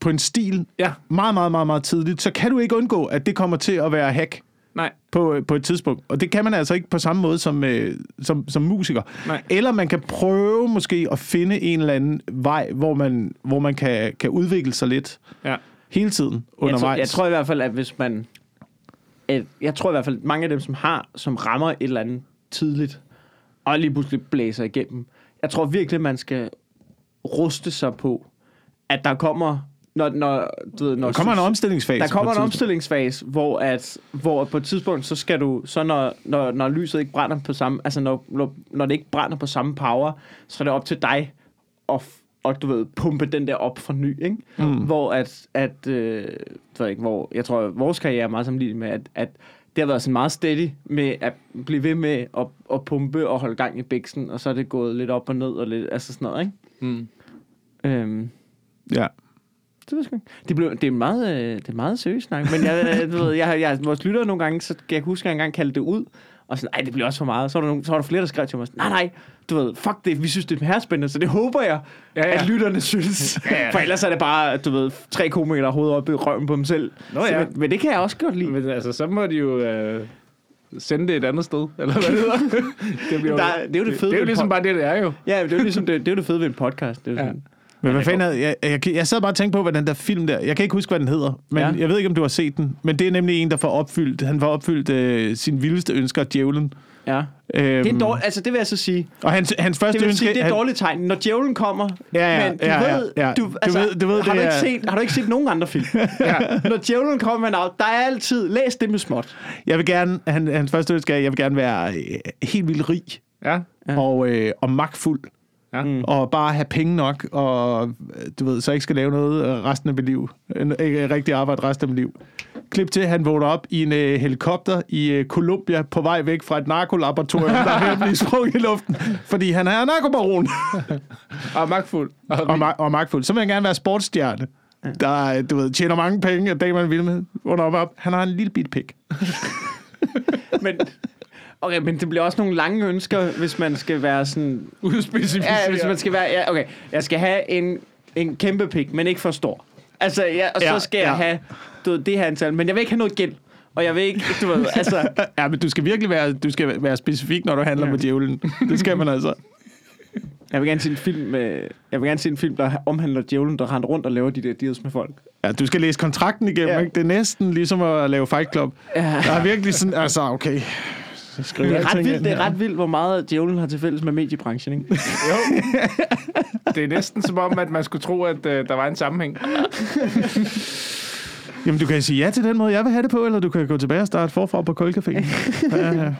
på en stil, Ja, meget, meget, meget, meget tidligt, så kan du ikke undgå, at det kommer til at være hack nej. på, på et tidspunkt. Og det kan man altså ikke på samme måde som, øh, som, som musiker. Nej. Eller man kan prøve måske at finde en eller anden vej, hvor man, hvor man kan, kan udvikle sig lidt Ja. hele tiden Jeg tror, undervejs. jeg tror i hvert fald, at hvis man... At, jeg tror i hvert fald, at mange af dem, som har, som rammer et eller andet tidligt, og lige pludselig blæser igennem, jeg tror virkelig, man skal ruste sig på, at der kommer... Når, når, du ved, når der kommer en omstillingsfase. Der kommer en omstillingsfase, hvor, at, hvor på et tidspunkt, så skal du, så når, når, når lyset ikke brænder på samme, altså når, når, når det ikke brænder på samme power, så er det op til dig at, og du ved, pumpe den der op for ny, ikke? Mm. Hvor at, at øh, jeg ved ikke, hvor, jeg tror, at vores karriere er meget sammenlignet med, at, at det har været sådan meget steady med at blive ved med at, at pumpe og holde gang i bæksen, og så er det gået lidt op og ned, og lidt, altså sådan noget, ikke? Mm. Øhm, Ja. Det ved jeg. Det, blev, det er meget, øh, det er meget seriøst snak, men jeg, øh, du ved, jeg, jeg, vores lyttere nogle gange, så kan jeg huske, at jeg engang kaldte det ud, og sådan, nej, det bliver også for meget. Så var der, nogle, så var der flere, der skrev til mig, nej, nej, du ved, fuck det, vi synes, det er spændende, så det håber jeg, Ja, ja, at lytterne synes. Ja, ja. For ellers er det bare, du ved, tre komikere, hovedet op i røven på dem selv. Nå Så, ja. men, men, det kan jeg også godt lide. Men altså, så må de jo øh, sende det et andet sted, eller hvad det hedder. det, bliver, Der er- det er jo det fede Det er jo ligesom bare det, det er jo. Ja, det er jo ligesom det, det, er jo det fede ved en podcast. Det er jo Ja. sådan, Men hvad det fanden havde, jeg, jeg, jeg sad bare og tænkte på, hvad den der film der, jeg kan ikke huske, hvad den hedder, men Ja. jeg ved ikke, om du har set den, men det er nemlig en, der får opfyldt, han får opfyldt øh, sin vildeste ønsker, djævlen. ja. Øhm, Det er dårligt, altså det vil jeg så sige. Og hans, hans første Det vil ønske... sige, det er et dårligt tegn. Når djævlen kommer, Ja, ja, men du ja, ja, ved, ja. Du, Du altså, ved- du ved, har, det du ikke er- set, har du ikke set nogen andre film? Ja. Når djævlen kommer med en der er altid, læs det med småt. Jeg vil gerne, han, hans første ønske er, jeg vil gerne være øh, helt vildt rig Ja. Ja. og, øh, og magtfuld. Ja. Mm. Og bare have penge nok, og du ved, så ikke skal lave noget øh, resten af mit liv. Ikke rigtig arbejde resten af mit liv. Klip til, han vågner op i en øh, helikopter i øh, Colombia på vej væk fra et narkolaboratorium, der er ved at blive sprunget i luften, fordi han er narkobaron Og magtfuld. Og, og, ma- og magtfuld. Så vil han gerne være sportsstjerne, der øh, du ved, tjener mange penge, og damerne vil med. Vågner op, op. Han har en lille bit pik. Men, okay, men det bliver også nogle lange ønsker, hvis man skal være sådan... udspecificere. Ja, hvis man skal være... Ja, okay, jeg skal have en, en kæmpe pik, men ikke for stor. Altså, ja, og så Ja, skal jeg ja. have du ved, det her antal, men jeg vil ikke have noget gæld. Og jeg vil ikke, du ved, altså... Ja, men du skal virkelig være, du skal være specifik, når du handler Ja. med djævlen. Det skal man altså. Jeg vil gerne se en film, med, jeg vil gerne se en film, der omhandler djævlen, der render rundt og laver de der deals med folk. Ja, du skal læse kontrakten igennem, ja. ikke? Det er næsten ligesom at lave Fight Club. Ja. Der er virkelig sådan, altså, okay. Skriver Det er, ret vildt, det er ret vildt, hvor meget djævlen har til fælles med mediebranchen, ikke? Jo. Det er næsten som om, at man skulle tro, at uh, der var en sammenhæng. Jamen, du kan sige ja til den måde, jeg vil have det på, eller du kan gå tilbage og starte forfra på ja.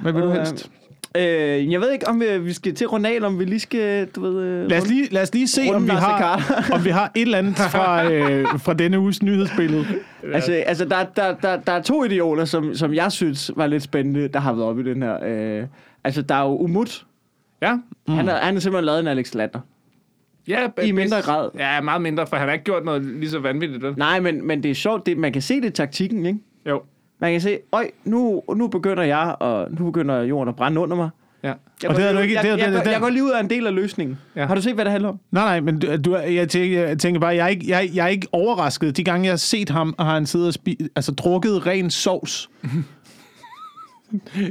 Hvad vil du Og, helst? Øh, jeg ved ikke, om vi, vi skal til eller om vi lige skal, du ved... øh, Lad os lige, lad os lige se, om vi, har, om vi har et eller andet fra, øh, fra denne uges nyhedsbillede. Altså, altså der, der, der, der er to idioter, som, som jeg synes var lidt spændende, der har været oppe i den her. Øh, altså, der er jo Umut. Ja. Mm. Han, har, han har simpelthen lavet en Alex Lander. Ja, I mindre grad. Ja, meget mindre, for han har ikke gjort noget lige så vanvittigt. Vel? Nej, men, men det er sjovt. Det, man kan se det i taktikken, ikke? Jo. Man kan se, øj, nu, nu begynder jeg, og nu begynder jorden at brænde under mig. Ja. Jeg Og det er du lige- ikke- Jeg, det jeg, det jeg, jeg går lige ud af en del af løsningen. Ja. Har du set, hvad det handler om? Nej, nej, men du, du, jeg, tænker, jeg tænker bare, jeg er, ikke, jeg, jeg er ikke overrasket. De gange, jeg har set ham, har han siddet og spi, altså, drukket ren sovs.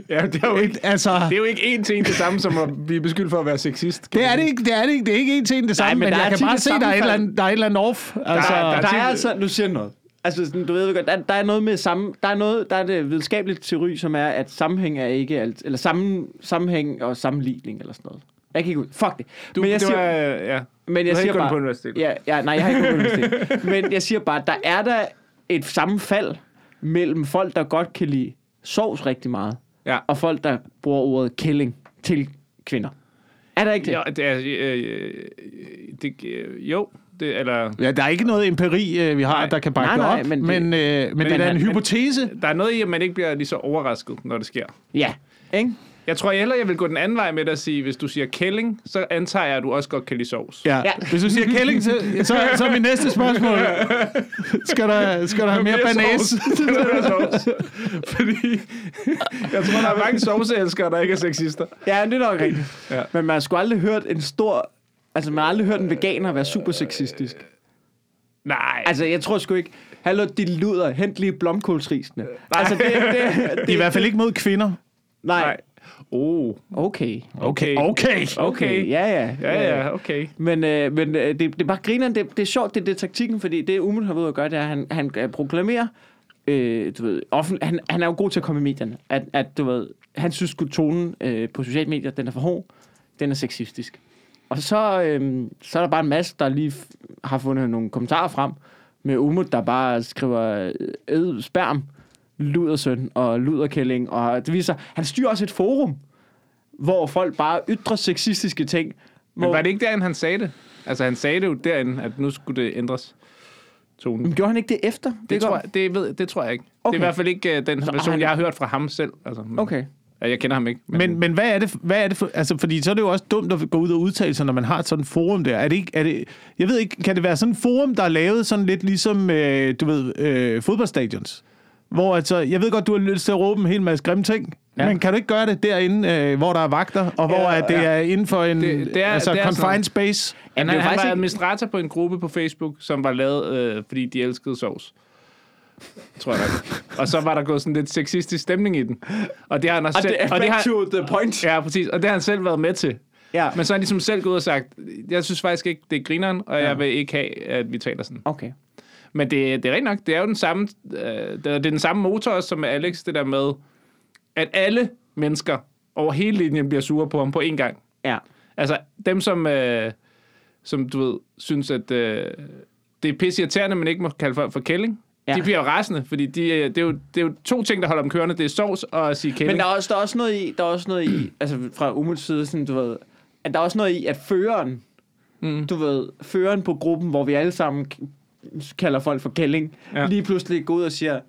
ja, det er jo ikke... Altså, Det er jo ikke en til en det samme, som at blive beskyldt for at være sexist. det er det ikke. Det er det ikke. Det er ikke en til en det samme, men men, der jeg er kan bare se, der er, et eller andet, der er et eller andet off. Altså, der Der tit- er altså, nu siger noget. Altså, sådan, du ved godt, der, der er noget med samme, der er noget, der er det videnskabelige teori, som er, at sammenhæng er ikke alt, eller sammen, sammenhæng og sammenligning eller sådan noget. Jeg kan ikke ud. Fuck det. Du, men jeg det siger, var, ja. men du jeg har siger bare, på universitetet. Ja, ja, nej, jeg har ikke gået på universitet. Men jeg siger bare, der er der et sammenfald mellem folk, der godt kan lide sovs rigtig meget, Ja. og folk, der bruger ordet killing til kvinder. Er der ikke det? Ja, det er... Øh, øh, det, øh, jo, det, eller... ja, der er ikke noget empiri, øh, vi har, Nej. der kan bakke Nej, nej, op. men Men, det- men, øh, men, det er da en men- hypotese. Der er noget i, at man ikke bliver lige så overrasket, når det sker. Ja, ikke? Jeg tror jeg hellere, jeg vil gå den anden vej med dig at sige, hvis du siger kælling, så antager jeg, at du også godt kan lide sovs. Ja. Ja. Hvis du siger kælling, så, så, så er mit næste spørgsmål. Skal der, skal der have mere banæs? være sovs? Fordi jeg tror, der er mange sovseelskere, der ikke er sexister. Ja, det er nok rigtigt. Ja. Men man har sgu aldrig hørt en stor... Altså, man har aldrig hørt en veganer være super sexistisk. Nej. Altså, jeg tror sgu ikke... Hallo, de luder, hent lige blomkålsrisene. Altså, det, det, det, I hvert fald ikke mod kvinder. Nej. Nej. Oh, Okay. okay. Okay. Okay. Ja, ja. Ja, ja, okay. Men, øh, men øh, det, det er bare grineren. Det, det er sjovt, det er det taktikken, fordi det Umut har været ude at gøre, det er, at han, han øh, proklamerer, øh, du ved, offent, han, han er jo god til at komme i medierne, at, at du ved, han synes at tonen øh, på sociale medier, den er for hård, den er sexistisk. Og så, øh, så er der bare en masse, der lige har fundet nogle kommentarer frem, med Umut, der bare skriver, æd sperm, ludersøn og luderkælling, og det viser, han styrer også et forum, hvor folk bare ytrer sexistiske ting. Men Hvor, var det ikke derinde, han sagde det? Altså, han sagde det jo derinde, at nu skulle det ændres. Tonen. Men gjorde han ikke det efter? Det, går- tror, jeg, det, ved, det tror jeg ikke. Okay. Det er i hvert fald ikke uh, den Så version, han- jeg har hørt fra ham selv. Altså, Okay. Ja, Jeg kender ham ikke. Men, men hvad er det, hvad er det for, altså, fordi så er det jo også dumt at gå ud og udtale sig, når man har et sådan forum der. Er det ikke, er det, jeg ved ikke, kan det være sådan et forum, der er lavet sådan lidt ligesom, øh, du ved, øh, fodboldstadions? Hvor altså, jeg ved godt, du har lyst til at råbe en hel masse grimme ting, ja. Ja. men kan du ikke gøre det derinde, øh, hvor der er vagter, og hvor Ja, at det ja. er inden for en Det- det er- altså, det er confined sådan- space? han, er han, han faktisk var ikke- administrator på en gruppe på Facebook, som var lavet, øh, fordi de elskede sovs. Tror jeg nok. Og så var der gået sådan lidt sexistisk stemning i den. Og det har han også Og selv, det er og det har, to the point. Ja, præcis. Og det har han selv været med til. Ja. Men så har han ligesom selv gået og sagt, jeg synes faktisk ikke, det er grineren, og jeg vil ikke have, at vi taler sådan. Okay. Men det, det er rigtigt nok. Det er jo den samme, øh, det er den samme motor også, som med Alex, det der med, at alle mennesker over hele linjen bliver sure på ham på én gang. Ja. Altså dem, som, øh, som du ved, synes, at øh, det er pisse irriterende, men ikke må kalde folk for kælling. Ja. Ja. De bliver jo rasende, fordi de, øh, det, er jo, det er jo to ting, der holder dem kørende. Det er sovs og at sige kælling. Men der er, også, der er også noget i, der er også noget i, altså fra Umuts side, sådan, du ved, at der er også noget i, at føreren, Mm. du ved, føreren på gruppen, hvor vi alle sammen kalder folk for kælling, Ja. ja. lige pludselig går ud og siger,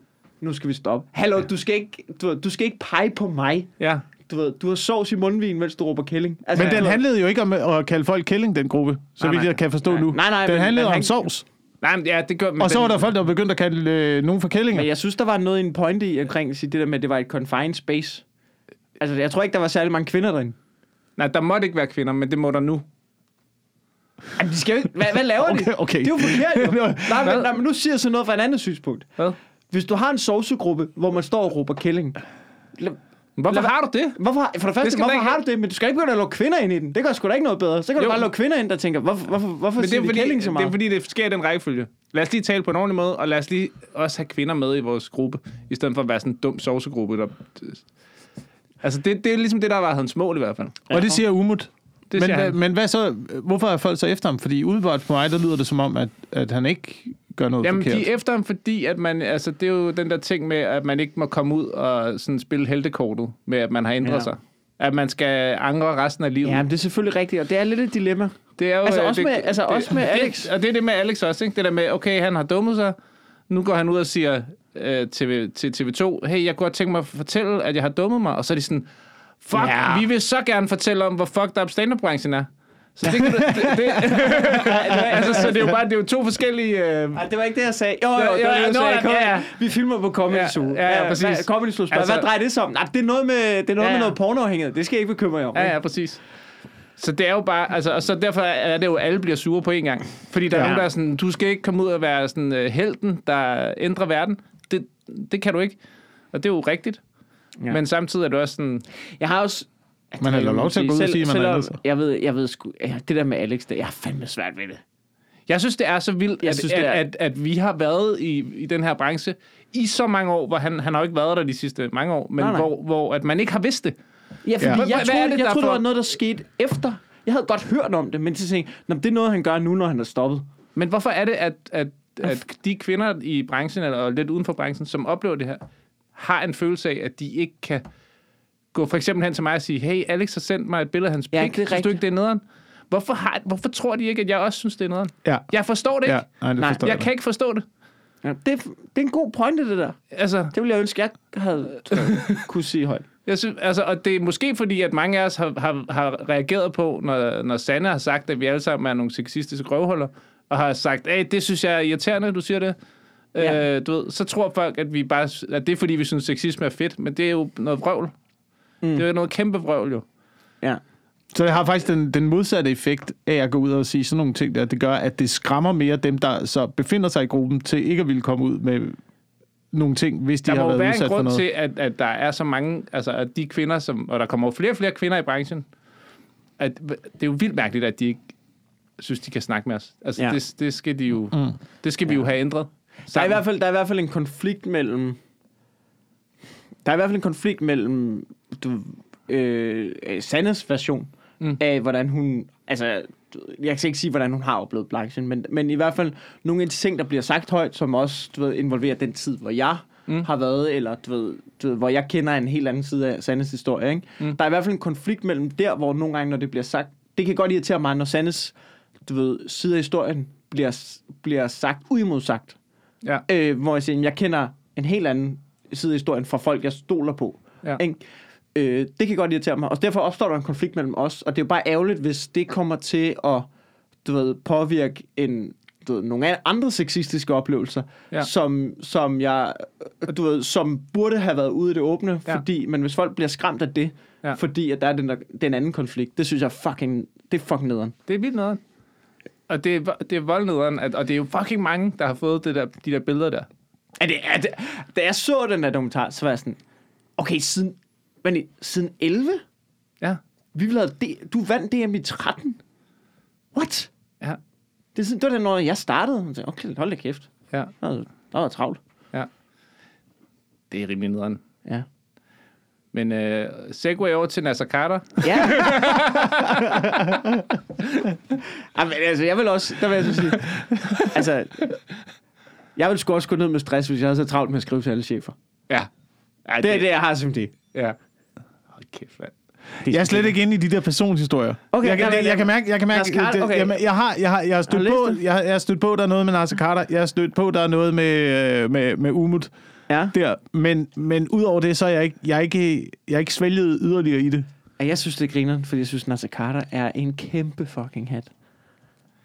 nu skal vi stoppe. Hallo, du skal ikke, du, du skal ikke pege på mig. Ja. Du ved, du har sovs i mundvin, mens du råber kælling. Altså, Men den handlede jo ikke om at kalde folk kælling, den gruppe, så Nej, vidt jeg kan forstå Nej, nu. nej, nej, den handlede men om han- sovs. Nej, men ja, det gør... men Og så var der folk, der var begyndt at kalde øh, nogen for kællinger. Men jeg synes, der var noget i en pointe i omkring det der med, at det var et confined space. Altså, jeg tror ikke, der var særlig mange kvinder derinde. Nej, der måtte ikke være kvinder, men det må der nu. Jamen, de skal jo ikke... Hvad, hvad laver de? Okay, okay. Det er jo forkert, jo. nej, men, nej, men nu siger jeg så noget fra et andet synspunkt. Hvad? Hvis du har en sovsegruppe, hvor man står og råber kælling, Hvorfor Lad- har du det? hvorfor, for det Det første, skal hvorfor ikke- har du det? Men du skal ikke begynde at lukke kvinder ind i den. Det gør sgu da ikke noget bedre. Så kan Jo. du bare lukke kvinder ind, der tænker, hvorfor, hvorfor, hvorfor Men det er, vi fordi, kælling så det meget? er fordi, det sker i den rækkefølge. Lad os lige tale på en ordentlig måde, og lad os lige også have kvinder med i vores gruppe, i stedet for at være sådan en dum sovsegruppe, der... Altså, det, det er ligesom det, der var hans mål i hvert fald. Og det siger Umut. Det Men, siger han. men hvad så, hvorfor er folk så efter ham? Fordi udebart på mig, der lyder det som om, at, at han ikke gør noget Jamen, forkert. de er efter ham, fordi at man, altså, det er jo den der ting med, at man ikke må komme ud og sådan spille heltekortet med, at man har ændret ja. Sig. At man skal angre resten af livet. Ja, men det er selvfølgelig rigtigt, og det er lidt et dilemma. Det er jo, Altså øh, også det, med- altså det, også med det, Alex. Og det er det med Alex også, ikke? Det der med, okay, han har dummet sig. Nu går han ud og siger øh, TV, til TV2, hey, jeg kunne godt tænke mig at fortælle, at jeg har dummet mig. Og så er de sådan, fuck, Ja. vi vil så gerne fortælle om, hvor fucked up stand-up-branchen er. Så det, kan du, det, det, altså, så det er jo bare det er jo to forskellige... Øh, Nej, det var ikke det, jeg sagde. Jo, jo, Ja, var ja, det, jeg sagde. ja, Kom, ja, ja. Vi filmer på Comedy Ja, Zoo. ja, ja, præcis. Hvad, Comedy Zoo Altså- hvad drejer det sig om? Nej, det er noget med, det er noget Ja, med ja. noget pornoafhængighed. Det skal jeg ikke bekymre jer om. ja, ja, præcis. Så det er jo bare, altså, og så derfor er det jo, at alle bliver sure på en gang. Fordi der er Ja. nogen, der er sådan, du skal ikke komme ud og være sådan uh, helten, der ændrer verden. Det, det kan du ikke. Og det er jo rigtigt. Ja. Ja. Men samtidig er det også sådan, Jeg har også... Ja, Man har lov til at gå ud og sige, at man selvom- sig. Jeg ved, jeg ved sgu... Ja, det der med Alex, det, jeg har fandme svært ved det. Jeg synes, det er så vildt, Jeg at, synes, at, er- at, at vi har været i, i den her branche i så mange år, hvor han, han har jo ikke været der de sidste mange år, men Nej, nej. Hvor, hvor at man ikke har vidst det. Ja, fordi Ja. jeg, hvad troede, er det, jeg troede, det var noget, der skete efter. Jeg havde godt hørt om det, men så tænkte jeg, "Nå, det er noget, han gør nu, når han er stoppet. Men hvorfor er det, at, at, at de kvinder i branchen, eller lidt uden for branchen, som oplever det her, har en følelse af, at de ikke kan gå for eksempel hen til mig og sige, hey, Alex har sendt mig et billede af hans Ja, pik. det er synes du ikke, det er nederen? Hvorfor, har, hvorfor tror de ikke, at jeg også synes, det er nederen? Ja. Jeg forstår det ikke. Ja, nej, det Nej, forstår Jeg jeg. kan ikke forstå det. Ja, det, er- det er en god pointe, det der. Altså, Det ville jeg ønske, jeg havde kunne sige højt. Jeg synes, altså, og det er måske fordi, at mange af os har, har, har reageret på, når, når Sanne har sagt, at vi alle sammen er nogle sexistiske røvhuller, og har sagt, hey, det synes jeg er irriterende, du siger det. Ja. Ja. Øh, du ved, så tror folk, at, vi bare, at det er fordi, vi synes, sexisme er fedt, men det er jo noget vrøvl. Mm. Det er jo noget kæmpe vrøvl, jo. Ja. Så det har faktisk den, den modsatte effekt af at gå ud og sige sådan nogle ting der. Det gør, at det skræmmer mere dem, der så befinder sig i gruppen, til ikke at ville komme ud med nogle ting, hvis de Der har må jo været være en udsat for grund noget. til, at, at der er så mange, altså at de kvinder, som, og der kommer jo flere og flere kvinder i branchen, at det er jo vildt mærkeligt, at de ikke synes, de kan snakke med os. Altså, Ja. ja. det, det skal de jo, mm. det skal vi jo have ændret. Der er, i hvert fald, der er i hvert fald en konflikt mellem... Der er i hvert fald en konflikt mellem du, øh, øh, Sandes version mm. Af, hvordan hun... Altså, jeg kan ikke sige, hvordan hun har oplevet branchen, men, men i hvert fald nogle af de ting, der bliver sagt højt, som også du ved, involverer den tid, hvor jeg mm. har været, eller du ved, du ved, hvor jeg kender en helt anden side af Sandes historie. Ikke? Mm. Der er i hvert fald en konflikt mellem der, hvor nogle gange, når det bliver sagt... Det kan godt irritere mig, når Sandes du ved, side af historien bliver, bliver sagt uimodsagt Ja. øh, hvor jeg siger, jeg kender en helt anden side af historien fra folk, jeg stoler på. Ja. Ikke? Øh, det kan godt irritere mig, og derfor opstår der en konflikt mellem os, og det er jo bare ærgerligt, hvis det kommer til at du ved, påvirke en, du ved, nogle andre sexistiske oplevelser, ja. Som, som, jeg, du ved, som burde have været ude i det åbne, ja. Fordi, men hvis folk bliver skræmt af det, ja. Fordi at der er den, der, den anden konflikt, det synes jeg fucking, det er fucking nederen. Det er vildt noget. Og det er, det er voldnederen, at, og det er jo fucking mange, der har fået det der, de der billeder der. Er det, er det, da jeg så den der dokumentar, så var jeg sådan, okay, siden, men, i- siden 11? Ja. Vi ville have D, du vandt DM i 13? What? Ja. Det, er det var den, når jeg startede. Jeg tænkte, okay, hold da kæft. Ja. Der var, der var travlt. Ja. Det er rimelig nederen. Ja. Men øh, segway over til Nasser Carter. Ja. Jamen, altså, jeg vil også, der vil jeg så sige, altså, jeg vil sgu også gå ned med stress, hvis jeg havde så travlt med at skrive til alle chefer. Ja. ja Det er det, jeg har som det. Ja. Hold kæft, mand. Jeg er slet ikke inde i de der personhistorier. Okay, jeg, kan, det, jeg kan mærke, jeg kan mærke, Carter, det, okay. jamen, jeg har, jeg har, jeg har stødt på, det? jeg, har- jeg har stødt på, der er noget med Nasser Carter. Jeg har stødt på, der er noget med, øh, med, med Umut Ja. der. Men, men udover det, så er jeg ikke, jeg er ikke, jeg er ikke svælget yderligere i det. Og jeg synes, det er grineren, fordi jeg synes, Nasser Carter er en kæmpe fucking hat.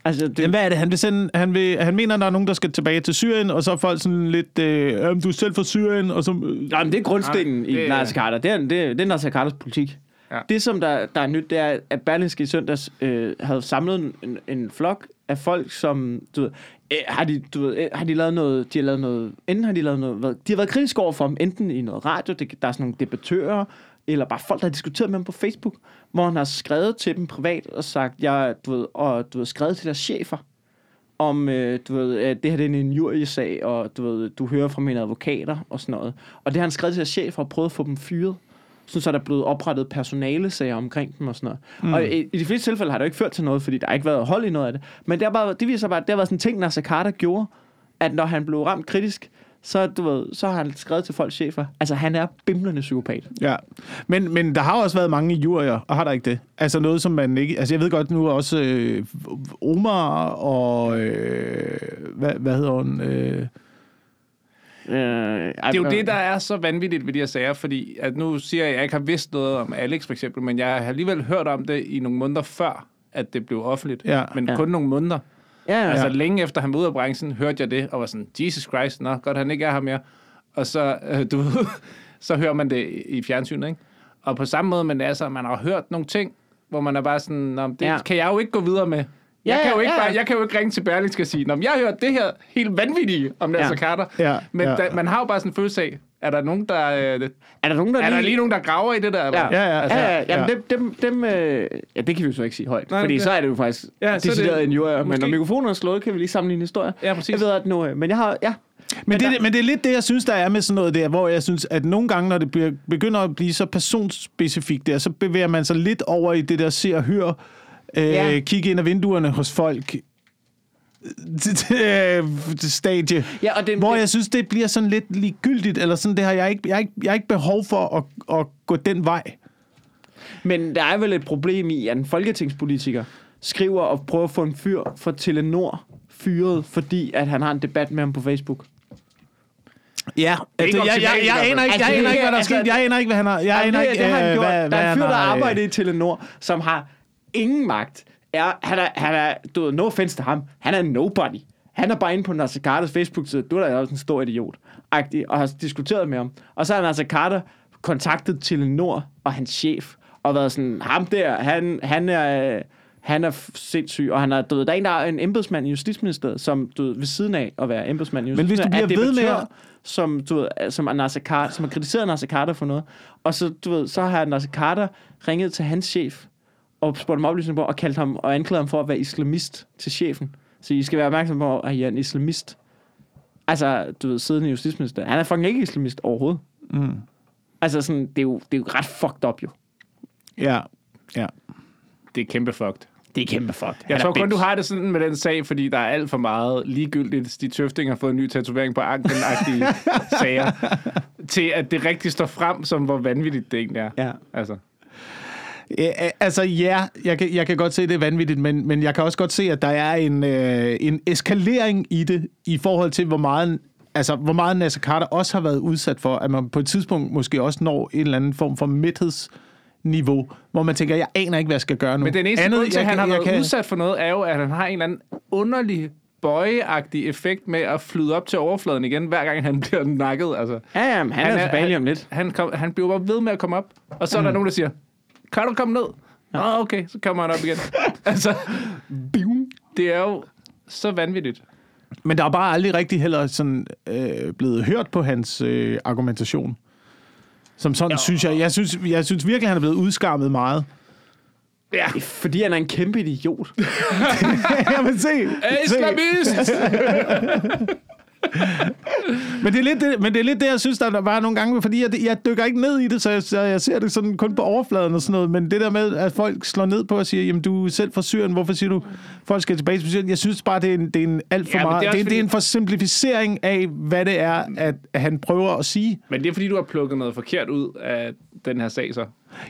Altså, det, Jamen, hvad er det? Han, vil sende, han, vil, han mener, der er nogen, der skal tilbage til Syrien, og så er folk sådan lidt, øh, "Jamen, du er selv fra Syrien, og så... Øh, Nej, men det er grundstenen i det er- Nasser Carter. Det er, det, er, det er Nasser Carters politik. Ja. Ja. Det, som der, der er nyt, det er, at Berlingske i søndags øh, havde samlet en, en, en flok af folk, som, du ved, øh, har de, du ved, øh, har de lavet noget, de har lavet noget, enten har de lavet noget, hvad- de har været kritiske over for ham, enten i noget radio, det, der er sådan nogle debattører, eller bare folk, der har diskuteret med ham på Facebook, hvor han har skrevet til dem privat og sagt, jeg, du ved, og du ved, skrevet til deres chefer, om, øh, du ved, at det her det er en injuriesag, og du ved, du hører fra mine advokater og sådan noget. Og det har han skrevet til deres chefer og prøvet at få dem fyret. Sådan så er der blevet oprettet personalesager omkring dem og sådan noget. Mm. Og i, i de fleste tilfælde har det jo ikke ført til noget, fordi der har ikke været hold i noget af det. Men det, er bare, det viser bare, at det har været sådan en ting, Nasser Carter gjorde, at når han blev ramt kritisk, så, du ved, så har han skrevet til folks chefer. Altså, han er bimlende psykopat. Ja, men, men der har også været mange jurier, og har der ikke det? Altså noget, som man ikke... Altså jeg ved godt nu også øh, Omar og... Øh, hvad, hvad hedder hun? Øh, Øh, Det er jo det, der er så vanvittigt ved de her sager, fordi at nu siger jeg, at jeg ikke har vidst noget om Alex for eksempel, men jeg har alligevel hørt om det i nogle måneder før, at det blev offentligt. Ja. Men Ja. kun nogle måneder. Ja, ja. Altså længe efter han var ude af branchen, hørte jeg det, og var sådan, Jesus Christ, nå, godt han ikke er her mere. Og så, øh, du ved, så hører man det i fjernsynet, ikke? Og på samme måde, men altså, man har hørt nogle ting, hvor man er bare sådan, Nå, det Ja. kan jeg jo ikke gå videre med. Ja, Jeg kan, jo ikke ja. bare, jeg kan jo ikke ringe til Berlingske og sige, Nå, jeg har hørt det her helt vanvittige om Nasser Ja. Carter. Ja, Men ja. Da, man har jo bare sådan en følelse af, er der nogen, der, øh, Er der nogen, der er der lige nogen, der graver i det der? Eller? Ja, Ja, ja. Altså, ja, ja, jamen, ja. Dem, dem, dem, øh, ja, det kan vi jo så ikke sige højt, Nej, fordi det- så er det jo faktisk Ja, er decideret injurier, men måske- når mikrofonen er slået, kan vi lige sammenligne historier. Ja, præcis. Jeg ved at nu, øh, men jeg har, ja, Men det, der- men det er lidt det, jeg synes, der er med sådan noget der, hvor jeg synes, at nogle gange, når det begynder at blive så personspecifikt der, så bevæger man sig lidt over i det der se og hør, øh, Ja. kigge ind ad vinduerne hos folk, øh, stadie. Ja, og det- hvor jeg synes, det bliver sådan lidt ligegyldigt, eller sådan, det har jeg ikke, jeg har ikke, jeg har ikke behov for at, at gå den vej. Men der er vel et problem i, at en folketingspolitiker skriver og prøver at få en fyr fra Telenor fyret, fordi at han har en debat med ham på Facebook. Ja, altså, jeg, jeg, jeg, hvert fald. aner ikke, Altså, jeg aner ikke, hvad der er altså- sket. Jeg aner ikke, hvad han har. Jeg aner ikke, det har han øh, gjort. hvad, der er en fyr, der øh, arbejder i Telenor, som har ingen magt. Er, han, er, han er, du ved, no offense til ham, han er nobody. Han er bare inde på Nasser Carters Facebook-side. Du er da også en stor idiot. -agtig, Og har diskuteret med ham. Og så har Nasser Carter kontaktet Telenor og hans chef. Og været sådan, ham der, han, han er... Han er sindssyg, og han er, du ved, der er en, der er en embedsmand i Justitsministeriet, som du ved, ved siden af at være embedsmand i Men hvis du Justitsministeriet, bliver er ved med at- som, du ved, som, er Nasser Carter, som har kritiseret Nasser Carter for noget. Og så, du ved, så har Nasser Carter ringet til hans chef, og spurgt ham oplysning på, og kaldt ham og anklaget ham for at være islamist til chefen. Så I skal være opmærksom på, at I er en islamist. Altså, du ved, siddende i Justitsministeriet. Han er fucking ikke islamist overhovedet. Mm. Altså, sådan, det, er jo, det er jo ret fucked up, jo. Ja, ja. Det er kæmpe fucked. Det er kæmpe fucked. Jeg Han tror kun, du har det sådan med den sag, fordi der er alt for meget ligegyldigt. Stig Tøfting har fået en ny tatovering på anklen-agtige sager, til at det rigtig står frem, som hvor vanvittigt det egentlig er. Ja. Altså. Ja, altså ja, jeg kan, jeg kan godt se, at det er vanvittigt, men, men jeg kan også godt se, at der er en, øh, en eskalering i det, i forhold til, hvor meget, altså, hvor meget Nasser Carter også har været udsat for, at man på et tidspunkt måske også når en eller anden form for mæthedsniveau, hvor man tænker, jeg aner ikke, hvad jeg skal gøre nu. Men den eneste grund til, at jeg han har kan- jeg været kan- udsat for noget, er jo, at han har en eller anden underlig bøjeagtig effekt med at flyde op til overfladen igen, hver gang han bliver nakket. Altså, Ja, ja, men han, han er tilbage om lidt. Han, kom, han bliver bare ved med at komme op, og så er der nogen, der siger, kan du komme ned? Nå, okay, så kommer han op igen. altså, bium. det er jo så vanvittigt. Men der er bare aldrig rigtig heller sådan, øh, blevet hørt på hans øh, argumentation. Som sådan, synes jeg, jeg synes, jeg synes virkelig, han er blevet udskammet meget. Ja, fordi han er en kæmpe idiot. jeg vil se. er se. islamist! Men det, er lidt det, men det er lidt det, jeg synes, der var nogle gange, fordi jeg, jeg dykker ikke ned i det, så jeg, så jeg ser det sådan kun på overfladen og sådan noget. Men det der med, at folk slår ned på og siger, jamen du er selv fra Syrien, hvorfor siger du, folk skal tilbage til Syrien? Jeg synes bare, det er en, det er en alt for Ja, meget, det er det er, også det er fordi- en forsimplificering af, hvad det er, at han prøver at sige. Men det er fordi, du har plukket noget forkert ud af den her sag, så.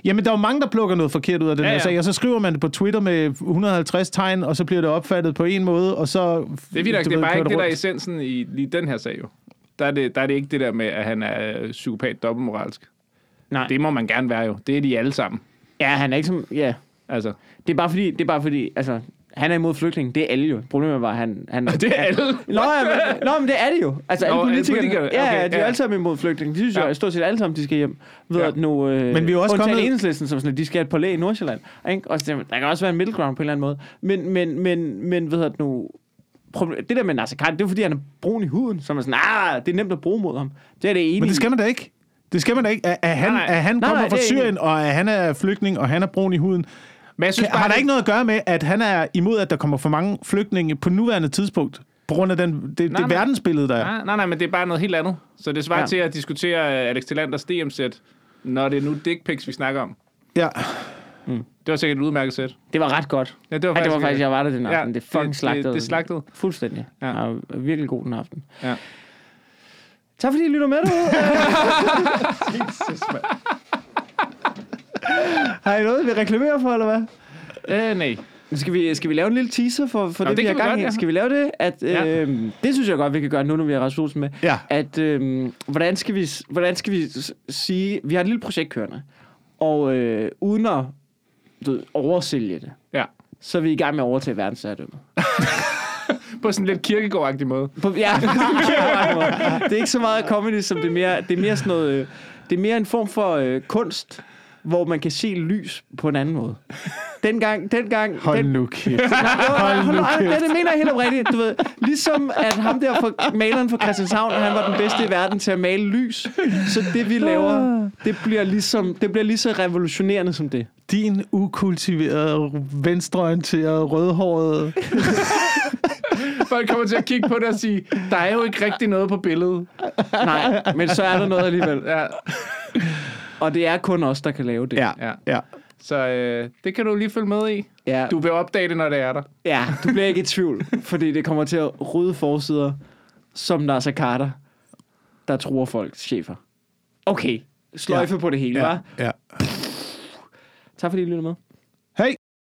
Jamen, der er jo mange, der plukker noget forkert ud af den Ja, her ja. sag, og så skriver man det på Twitter med 150 tegn, og så bliver det opfattet på en måde, og så... Det er, du det er bare ikke det, der er essensen i lige den her sag, jo. Der er, det, der er det ikke det der med, at han er øh, psykopat dobbeltmoralsk. Nej. Det må man gerne være jo. Det er de alle sammen. Ja, han er ikke som... Ja, Altså, det er bare fordi... Det er bare fordi altså, han er imod flygtninge. Det er alle jo. Problemet var, at han... han det er alle. Nå, ja, men, nå, men det er det jo. Altså, alle Nå, alle politikerne, politikerne, okay, ja, de er ja. alle sammen imod flygtninge. De synes Ja. jo stort set alle sammen, de skal hjem. Ved Ja. at nu, øh, Men vi er også kommet- enhedslisten, som sådan, at de skal have et på læge i Nordsjælland. Ikke? Og så, der kan også være en middle ground på en eller anden måde. Men, men, men, men ved at nu... Det der med Nasser Khan, det er fordi, han er brun i huden. Så er sådan, ah, det er nemt at bruge mod ham. Det er det enige. Men det skal man da ikke. Det skal man da ikke. At, at han, Nej, nej. at han Nej, kommer nej, fra Syrien, og at han er flygtning, og han er brun i huden. Men jeg synes Kan, har der det- ikke noget at gøre med, at han er imod, at der kommer for mange flygtninge på nuværende tidspunkt? På grund af den, det, det nej. verdensbillede, der er. Nej, nej, nej, men det er bare noget helt andet. Så det svarer Ja. til at diskutere øh, Alex Tillanders DM-sæt, når det er nu dick pics, vi snakker om. Ja. Det var sikkert et udmærket sæt. Det var ret godt. Ja, det var Ja, det var faktisk, jeg var der den aften. Ja, det fucking det- slagtede. det- det slagtede. Fuldstændig. Ja. Jeg var virkelig god den aften. Ja. Tak fordi I lytter med derude. Har I noget, vi reklamerer for, eller hvad? Øh, nej. Skal vi, skal vi lave en lille teaser for, for Nå, det, det vi har gang godt, i? ja. Skal vi lave det? At, Ja. øh, det synes jeg godt, vi kan gøre nu, når vi har Rasmus Olsen med. Ja. At, øh, hvordan, skal vi, hvordan skal vi sige... Vi har et lille projekt kørende. Og øh, uden at du ved, oversælge det, Ja. så er vi i gang med at overtage verdensherredømmet. På sådan en lidt kirkegårdagtig måde. På, ja, det er ikke så meget comedy, som det er mere, det er mere sådan noget, øh, det er mere en form for øh, kunst, hvor man kan se lys på en anden måde. Dengang, dengang... Hold den, nu kæft. Hold nu nu kæft. Det, det mener jeg helt oprigtigt. Du ved, ligesom at ham der for, maleren fra Christianshavn, han var den bedste i verden til at male lys. Så det vi laver, det bliver ligesom, det bliver lige så revolutionerende som det. Din ukultiverede, venstreorienterede, rødhårede... Folk kommer til at kigge på det og sige, der er jo ikke rigtig noget på billedet. Nej, men så er der noget alligevel. Ja, Og det er kun os, der kan lave det. Ja, Ja. ja. så øh, det kan du lige følge med i. ja. Du vil opdage det, når det er der. Ja, du bliver ikke i tvivl, fordi det kommer til at rydde forsider som Nasser Carter, der tror folks chefer. Okay, sløjfe ja. på det hele, ja. Ja, hva'? ja. Tak fordi I lyttede med.